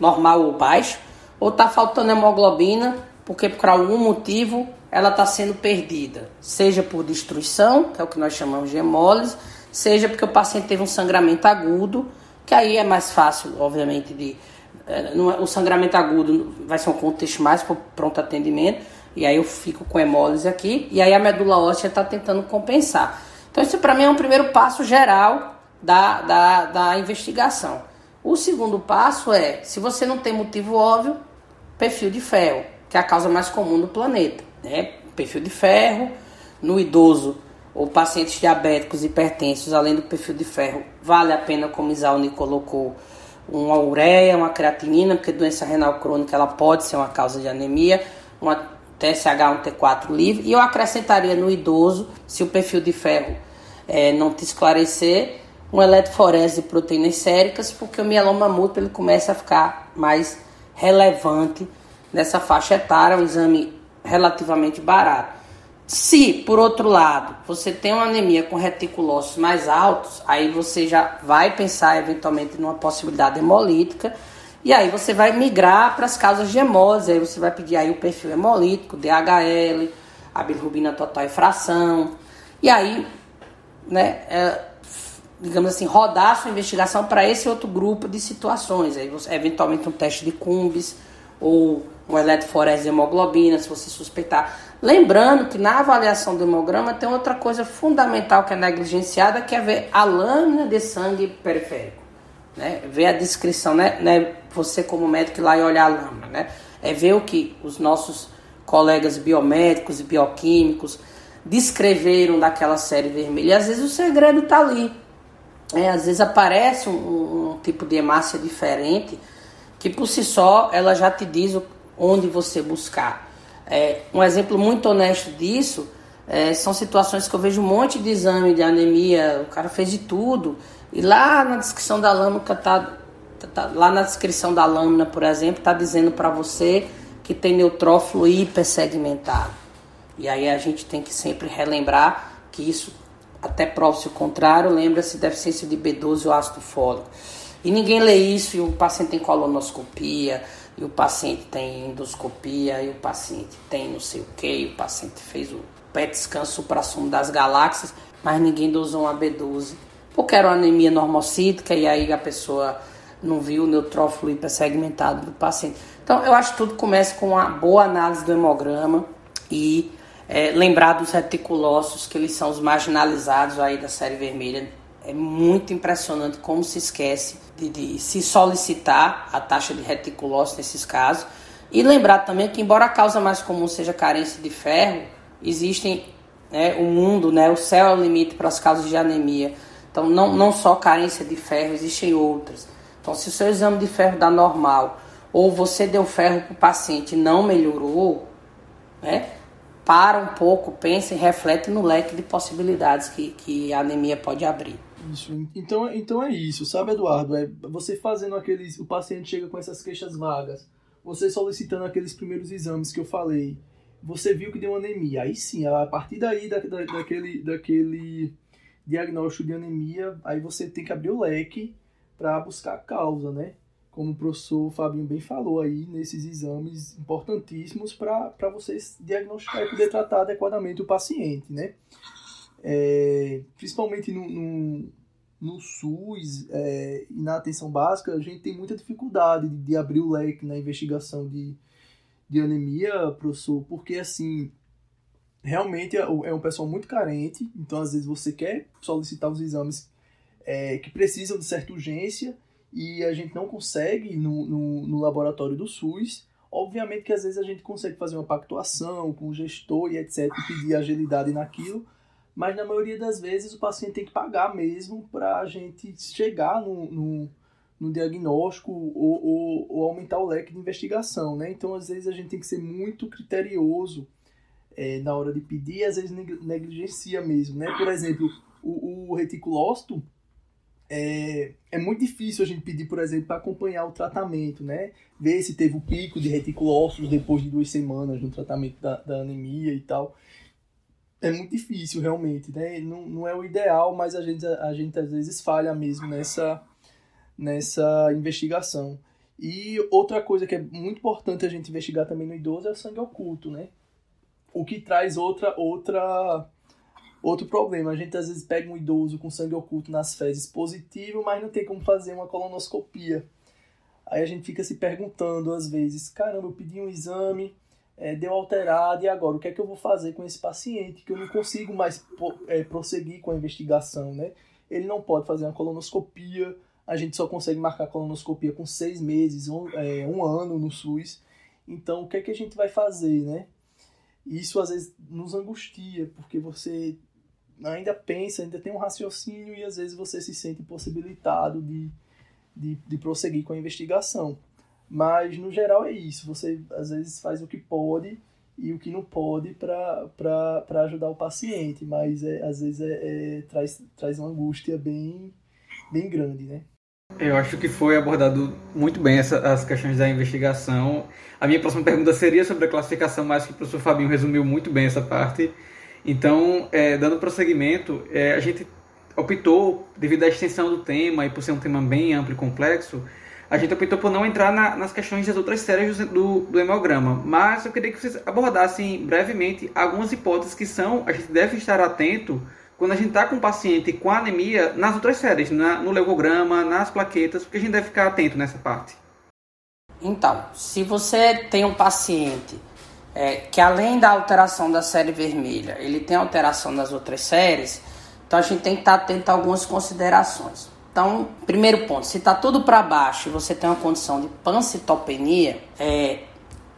normal ou baixo, ou está faltando hemoglobina porque por algum motivo ela está sendo perdida, seja por destruição, que é o que nós chamamos de hemólise, seja porque o paciente teve um sangramento agudo, que aí é mais fácil, obviamente, de. É, o sangramento agudo vai ser um contexto mais para pronto atendimento, e aí eu fico com hemólise aqui, e aí a medula óssea está tentando compensar. Então, isso para mim é um primeiro passo geral da, da, da investigação. O segundo passo é, se você não tem motivo óbvio, perfil de ferro, que é a causa mais comum do planeta. Né? Perfil de ferro, no idoso ou pacientes diabéticos hipertensos, além do perfil de ferro, vale a pena, como Isauni colocou, uma ureia, uma creatinina, porque doença renal crônica ela pode ser uma causa de anemia, uma TSH, um T4 livre, e eu acrescentaria no idoso, se o perfil de ferro é, não te esclarecer, um eletroforese de proteínas séricas, porque o mieloma múltiplo ele começa a ficar mais relevante nessa faixa etária, um exame relativamente barato. Se, por outro lado, você tem uma anemia com reticulócitos mais altos, aí você já vai pensar eventualmente numa possibilidade hemolítica, e aí você vai migrar para as causas de hemose, aí você vai pedir aí o perfil hemolítico, DHL, a bilirrubina total e fração, e aí, né, é, digamos assim, rodar sua investigação para esse outro grupo de situações, aí você, eventualmente um teste de cumbis, ou um eletroforese de hemoglobina, se você suspeitar. Lembrando que na avaliação do hemograma tem outra coisa fundamental que é negligenciada, que é ver a lâmina de sangue periférico. Né? Ver a descrição, né? né? Você como médico ir lá e olhar a lâmina, né? É ver o que os nossos colegas biomédicos e bioquímicos descreveram daquela série vermelha. E às vezes o segredo está ali. É, às vezes aparece um, um tipo de hemácia diferente que por si só ela já te diz onde você buscar. É, um exemplo muito honesto disso é, são situações que eu vejo um monte de exame de anemia, o cara fez de tudo, e lá na descrição da lâmina tá, tá, tá lá na descrição da lâmina, por exemplo, está dizendo para você que tem neutrófilo hipersegmentado. E aí a gente tem que sempre relembrar que isso, até prova-se o contrário, lembra-se deficiência de B12 ou ácido fólico. E ninguém lê isso, e o paciente tem colonoscopia, e o paciente tem endoscopia, e o paciente tem não sei o que, o paciente fez o PET scan supra-sumo das galáxias, mas ninguém dosou uma B12, porque era uma anemia normocítica, e aí a pessoa não viu o neutrófilo hipersegmentado do paciente. Então, eu acho que tudo começa com uma boa análise do hemograma e é, lembrar dos reticulócitos, que eles são os marginalizados aí da série vermelha é muito impressionante como se esquece de, de se solicitar a taxa de reticulose nesses casos. E lembrar também que, embora a causa mais comum seja carência de ferro, existem né, o mundo, né, o céu é o limite para as causas de anemia. Então, não, não só carência de ferro, existem outras. Então, se o seu exame de ferro dá normal, ou você deu ferro para o paciente e não melhorou, né, para um pouco, pensa e reflete no leque de possibilidades que, que a anemia pode abrir. Isso. Então, então é isso, sabe, Eduardo? É você fazendo aqueles. O paciente chega com essas queixas vagas, você solicitando aqueles primeiros exames que eu falei, você viu que deu anemia. Aí sim, a partir daí, da, da, daquele, daquele diagnóstico de anemia, aí você tem que abrir o leque para buscar a causa, né? Como o professor Fabinho bem falou aí, nesses exames importantíssimos para vocês diagnosticar e poder tratar adequadamente o paciente, né? É, principalmente no, no, no SUS é, e na atenção básica, a gente tem muita dificuldade de, de abrir o leque na investigação de, de anemia, professor, porque assim, realmente é, é um pessoal muito carente, então às vezes você quer solicitar os exames é, que precisam de certa urgência e a gente não consegue no, no, no, laboratório do SUS. Obviamente que às vezes a gente consegue fazer uma pactuação com o gestor e etc, e pedir agilidade naquilo, mas na maioria das vezes o paciente tem que pagar mesmo para a gente chegar no, no, no diagnóstico ou, ou, ou, aumentar o leque de investigação, né? Então, às vezes, a gente tem que ser muito criterioso é, na hora de pedir, às vezes negligencia mesmo, né? Por exemplo, o, o reticulócito, é, é muito difícil a gente pedir, por exemplo, para acompanhar o tratamento, né? Ver se teve o pico de reticulócitos depois de duas semanas no tratamento da, da anemia e tal é muito difícil realmente, né? Não, não é o ideal, mas a gente, a gente às vezes falha mesmo nessa, nessa investigação. E outra coisa que é muito importante a gente investigar também no idoso é o sangue oculto, né? O que traz outra outra Outro problema, a gente às vezes pega um idoso com sangue oculto nas fezes positivo, mas não tem como fazer uma colonoscopia. Aí a gente fica se perguntando às vezes, caramba, eu pedi um exame, é, deu alterado, e agora o que é que eu vou fazer com esse paciente? Que eu não consigo mais é, prosseguir com a investigação, né? Ele não pode fazer uma colonoscopia, a gente só consegue marcar colonoscopia com seis meses, um, é, um ano no SUS. Então, o que é que a gente vai fazer, né? Isso às vezes nos angustia, porque você ainda pensa, ainda tem um raciocínio e às vezes você se sente impossibilitado de, de, de prosseguir com a investigação. Mas no geral é isso, você às vezes faz o que pode e o que não pode para ajudar o paciente, mas é, às vezes é, é, traz, traz uma angústia bem, bem grande, né? Eu acho que foi abordado muito bem essa, as questões da investigação. A minha próxima pergunta seria sobre a classificação, mas que o professor Fabinho resumiu muito bem essa parte. Então, é, dando prosseguimento, é, a gente optou, devido à extensão do tema e por ser um tema bem amplo e complexo, a gente optou por não entrar na, nas questões das outras séries do, do hemograma. Mas eu queria que vocês abordassem brevemente algumas hipóteses que são, a gente deve estar atento quando a gente está com um paciente com anemia nas outras séries, na, no leucograma, nas plaquetas, porque a gente deve ficar atento nessa parte. Então, se você tem um paciente é, que além da alteração da série vermelha, ele tem alteração nas outras séries, então a gente tem que estar atento a algumas considerações. Então, primeiro ponto, se está tudo para baixo e você tem uma condição de pancitopenia, é,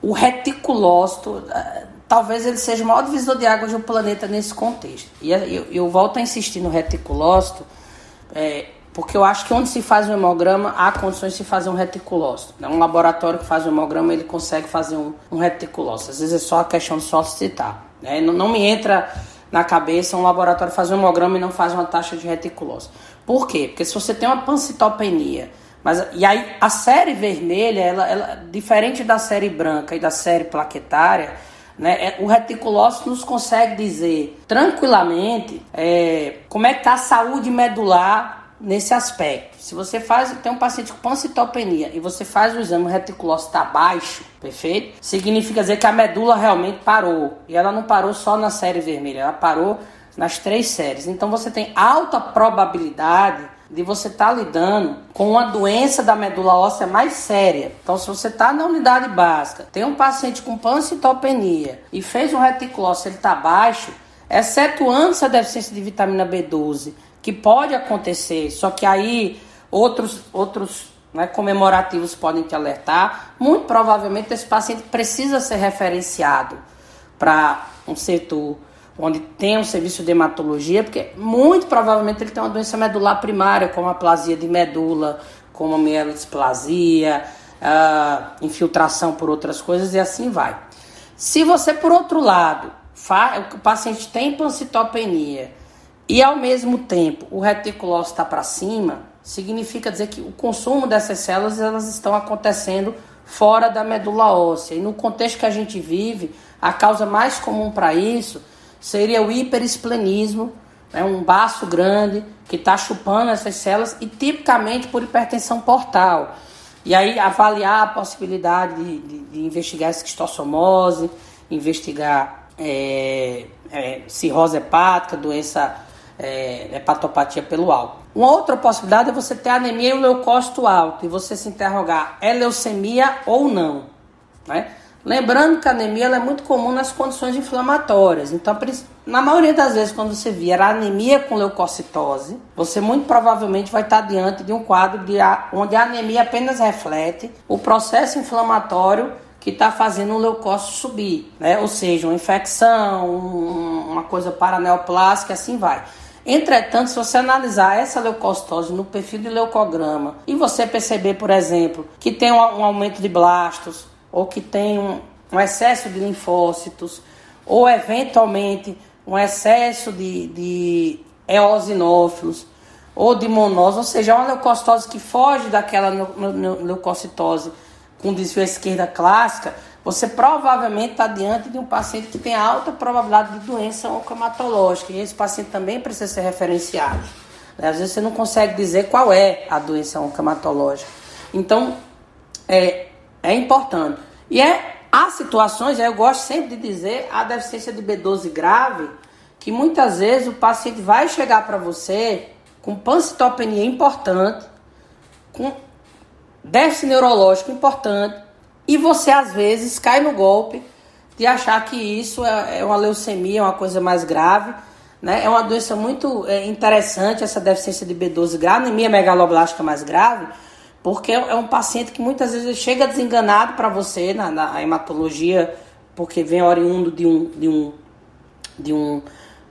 o reticulócito, é, talvez ele seja o maior divisor de águas do planeta nesse contexto. E eu, eu volto a insistir no reticulócito, é, porque eu acho que onde se faz um hemograma, há condições de se fazer um reticulócito. Um laboratório que faz um hemograma, ele consegue fazer um, um reticulócito. Às vezes é só a questão de solicitar. Né? Não, não, me entra na cabeça um laboratório fazer um hemograma e não faz uma taxa de reticulócito. Por quê? Porque se você tem uma pancitopenia, mas, e aí a série vermelha, ela, ela, diferente da série branca e da série plaquetária, né, é, o reticulócito nos consegue dizer tranquilamente é, como é que está a saúde medular nesse aspecto. Se você faz, tem um paciente com pancitopenia e você faz o exame, o reticulócito está baixo, perfeito? Significa dizer que a medula realmente parou. E ela não parou só na série vermelha, ela parou nas três séries. Então você tem alta probabilidade de você estar tá lidando com uma doença da medula óssea mais séria. Então, se você está na unidade básica, tem um paciente com pancitopenia e fez um reticulócito, ele está baixo, excetuando essa deficiência de vitamina B12 que pode acontecer, só que aí outros, outros né, comemorativos podem te alertar. Muito provavelmente esse paciente precisa ser referenciado para um setor onde tem um serviço de hematologia, porque muito provavelmente ele tem uma doença medular primária, como a plasia de medula, como a mielodisplasia, infiltração por outras coisas e assim vai. Se você, por outro lado, o paciente tem pancitopenia, e ao mesmo tempo o reticulócito está para cima, significa dizer que o consumo dessas células elas estão acontecendo fora da medula óssea. E no contexto que a gente vive, a causa mais comum para isso seria o hiperesplenismo, né, um baço grande que está chupando essas células e tipicamente por hipertensão portal. E aí avaliar a possibilidade de, de, de investigar esquistossomose, investigar é, é, cirrose hepática, doença é, hepatopatia pelo álcool. Uma outra possibilidade é você ter anemia e o leucócito alto e você se interrogar, é leucemia ou não, né? Lembrando que a anemia é muito comum nas condições inflamatórias. Então, na maioria das vezes, quando você vier anemia com leucocitose, você muito provavelmente vai estar diante de um quadro de, onde a anemia apenas reflete o processo inflamatório que está fazendo o leucócito subir, né? Ou seja, uma infecção, uma coisa paraneoplástica, assim vai. Entretanto, se você analisar essa leucocitose no perfil de leucograma e você perceber, por exemplo, que tem um, aumento de blastos ou que tem um, um excesso de linfócitos ou eventualmente um excesso de, de eosinófilos ou de monose, ou seja, é uma leucocitose que foge daquela leucocitose com desvio à esquerda clássica, você provavelmente está diante de um paciente que tem alta probabilidade de doença oncomatológica e esse paciente também precisa ser referenciado. Né? Às vezes você não consegue dizer qual é a doença oncomatológica. Então, é, é importante. E é, há situações, eu gosto sempre de dizer, a deficiência de B12 grave, que muitas vezes o paciente vai chegar para você com pancitopenia importante, com déficit neurológico importante, e você às vezes cai no golpe de achar que isso é, é uma leucemia, é uma coisa mais grave. Né? É uma doença muito é, interessante, essa deficiência de B12 grave, anemia megaloblástica mais grave, porque é um paciente que muitas vezes chega desenganado para você na, na, hematologia, porque vem oriundo de um, de um, de um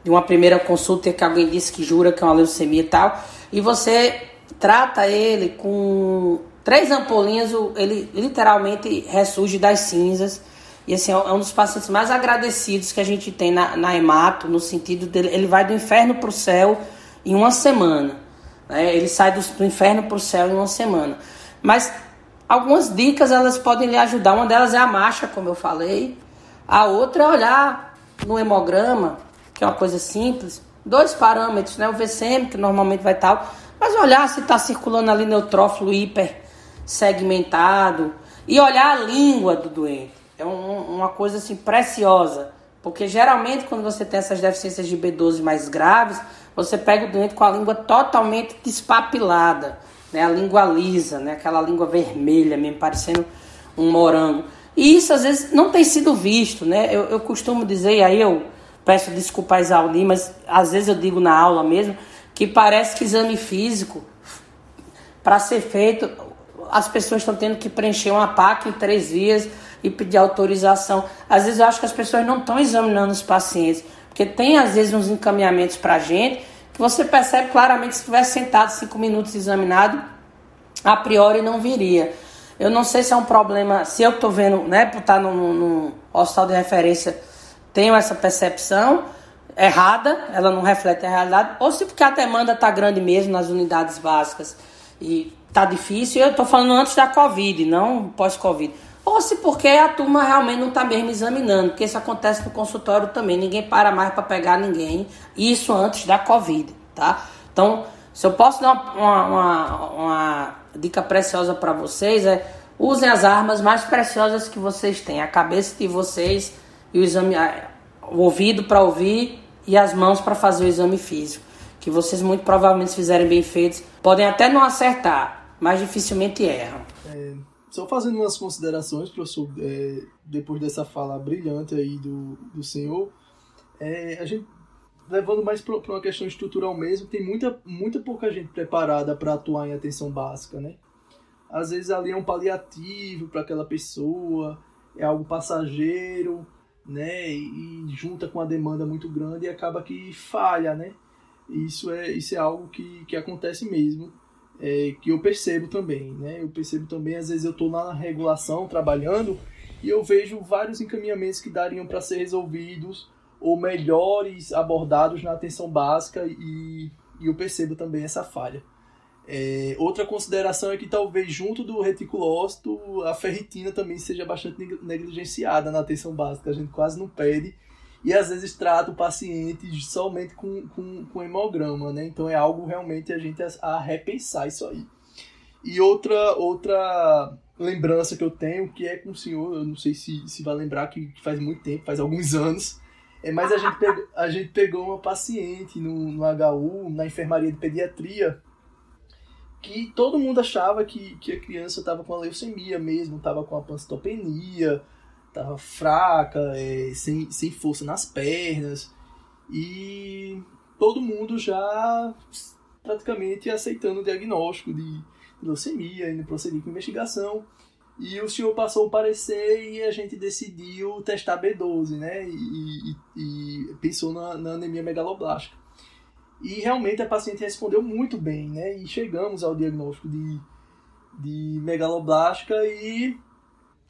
de uma primeira consulta que alguém disse que jura que é uma leucemia e tal, e você trata ele com três ampolinhas, ele literalmente ressurge das cinzas. E assim, é um dos pacientes mais agradecidos que a gente tem na, na hemato, no sentido dele, ele vai do inferno para o céu em uma semana. Né? Ele sai do, do inferno para o céu em uma semana. Mas algumas dicas elas podem lhe ajudar. Uma delas é a marcha, como eu falei. A outra é olhar no hemograma, que é uma coisa simples, dois parâmetros, né? O VCM, que normalmente vai estar, mas olhar se está circulando ali neutrófilo hiper segmentado e olhar a língua do doente. É um, uma coisa assim preciosa, porque geralmente quando você tem essas deficiências de B12 mais graves, você pega o doente com a língua totalmente despapilada, né? A língua lisa, né? Aquela língua vermelha, mesmo parecendo um morango. E isso às vezes não tem sido visto, né? Eu, eu costumo dizer, aí eu peço desculpa a Isauli, mas às vezes eu digo na aula mesmo, que parece que exame físico, para ser feito, as pessoas estão tendo que preencher uma PAC em três dias e pedir autorização. Às vezes eu acho que as pessoas não estão examinando os pacientes, porque tem às vezes uns encaminhamentos para a gente que você percebe claramente se tivesse sentado cinco minutos examinado, a priori não viria. Eu não sei se é um problema, se eu estou vendo, né, por estar no, no, no hospital de referência, tenho essa percepção errada, ela não reflete a realidade, ou se porque a demanda está grande mesmo nas unidades básicas e tá difícil, eu estou falando antes da Covid, não pós-Covid. Ou se porque a turma realmente não está mesmo examinando, porque isso acontece no consultório também, ninguém para mais para pegar ninguém, isso antes da Covid, tá? Então, se eu posso dar uma, uma, uma dica preciosa para vocês, é usem as armas mais preciosas que vocês têm, a cabeça de vocês e o exame, o ouvido para ouvir e as mãos para fazer o exame físico. Que vocês muito provavelmente se fizerem bem feitos, podem até não acertar, mas dificilmente erram. É, só fazendo umas considerações, professor, é, depois dessa fala brilhante aí do, do senhor, é, a gente levando mais para uma questão estrutural mesmo, tem muita, muita pouca gente preparada para atuar em atenção básica, né? Às vezes ali é um paliativo para aquela pessoa, é algo passageiro, né? E, e junta com a demanda muito grande e acaba que falha, né? Isso é, isso é algo que, que acontece mesmo, é, que eu percebo também, né? Eu percebo também, às vezes eu estou na regulação trabalhando e eu vejo vários encaminhamentos que dariam para ser resolvidos ou melhores abordados na atenção básica e, e eu percebo também essa falha. É, outra consideração é que talvez junto do reticulócito a ferritina também seja bastante negligenciada na atenção básica. A gente quase não pede e às vezes trata o paciente somente com, com, com hemograma, né? Então é algo realmente a gente a, a repensar isso aí. E outra, outra lembrança que eu tenho, que é com o senhor, eu não sei se, se vai lembrar, que faz muito tempo, faz alguns anos, é, mas a gente, pegou, a gente pegou uma paciente no, no HU, na enfermaria de pediatria, que todo mundo achava que, que a criança estava com a leucemia mesmo, estava com a pancitopenia, estava fraca, é, sem, sem força nas pernas. E todo mundo já praticamente aceitando o diagnóstico de leucemia, indo prosseguir com investigação. E o senhor passou o parecer e a gente decidiu testar B12, né? E, e, e pensou na, na anemia megaloblástica. E realmente a paciente respondeu muito bem, né? E chegamos ao diagnóstico de, de megaloblástica e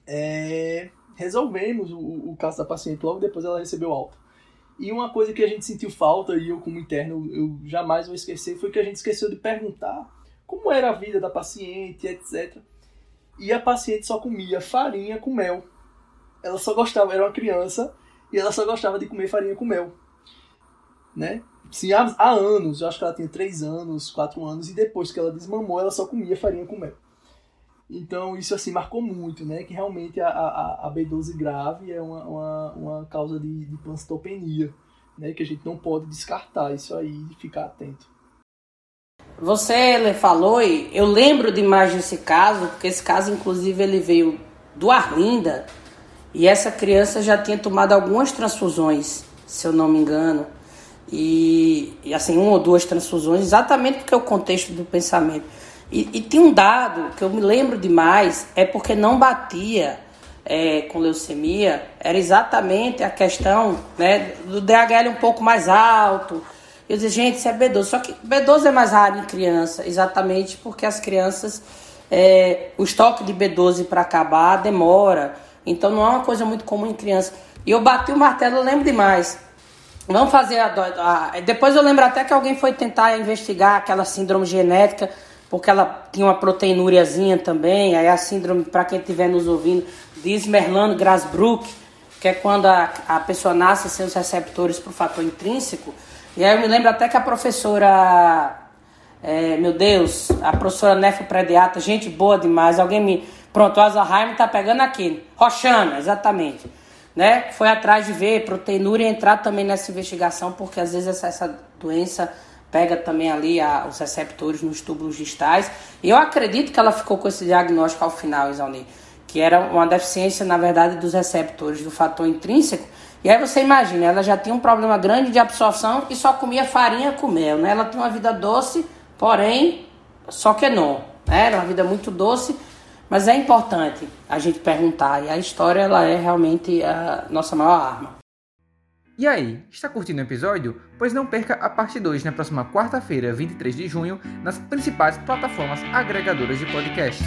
é, resolvemos o, o, caso da paciente. Logo depois ela recebeu alta. E uma coisa que a gente sentiu falta, e eu como interno eu jamais vou esquecer, foi que a gente esqueceu de perguntar como era a vida da paciente, etc. E a paciente só comia farinha com mel. Ela só gostava, era uma criança, e ela só gostava de comer farinha com mel. Né? Sim, há, há, anos, eu acho que ela tinha 3 anos, 4 anos, e depois que ela desmamou, ela só comia farinha com mel. Então isso assim marcou muito, né? Que realmente a, a, a B12 grave é uma, uma, uma causa de, de pancitopenia. né, que a gente não pode descartar isso aí e ficar atento. Você falou e eu lembro demais desse caso, porque esse caso inclusive ele veio do Arlinda e essa criança já tinha tomado algumas transfusões, se eu não me engano. E, e assim, uma ou duas transfusões, exatamente porque é o contexto do pensamento. E, e tem um dado que eu me lembro demais, é porque não batia é, com leucemia, era exatamente a questão né, do DHL um pouco mais alto. Eu dizia, gente, isso é B12. Só que B12 é mais raro em criança, exatamente porque as crianças, é, o estoque de B12 para acabar demora. Então não é uma coisa muito comum em criança. E eu bati o martelo, eu lembro demais. Vamos fazer a, a, Depois eu lembro até que alguém foi tentar investigar aquela síndrome genética, porque ela tinha uma proteinúriazinha também. Aí a síndrome, para quem estiver nos ouvindo, diz Merlano Grasbrook, que é quando a, a pessoa nasce sem os receptores para o fator intrínseco. E aí eu me lembro até que a professora, é, meu Deus, a professora nefroprediata, gente boa demais, alguém me. Pronto, o Alzheimer tá pegando aqui. Roxana, exatamente né, foi atrás de ver proteinúria e entrar também nessa investigação, porque às vezes essa, essa doença pega também ali a, os receptores nos túbulos distais. Eu acredito que ela ficou com esse diagnóstico ao final, Isalni, que era uma deficiência, na verdade, dos receptores do fator intrínseco. E aí você imagina, ela já tinha um problema grande de absorção e só comia farinha com mel, né? Ela tinha uma vida doce, porém, só que não. Né? Era uma vida muito doce, mas é importante a gente perguntar, e a história ela é realmente a nossa maior arma. E aí, está curtindo o episódio? Pois não perca a parte 2 na próxima quarta-feira, 23 de junho, nas principais plataformas agregadoras de podcast.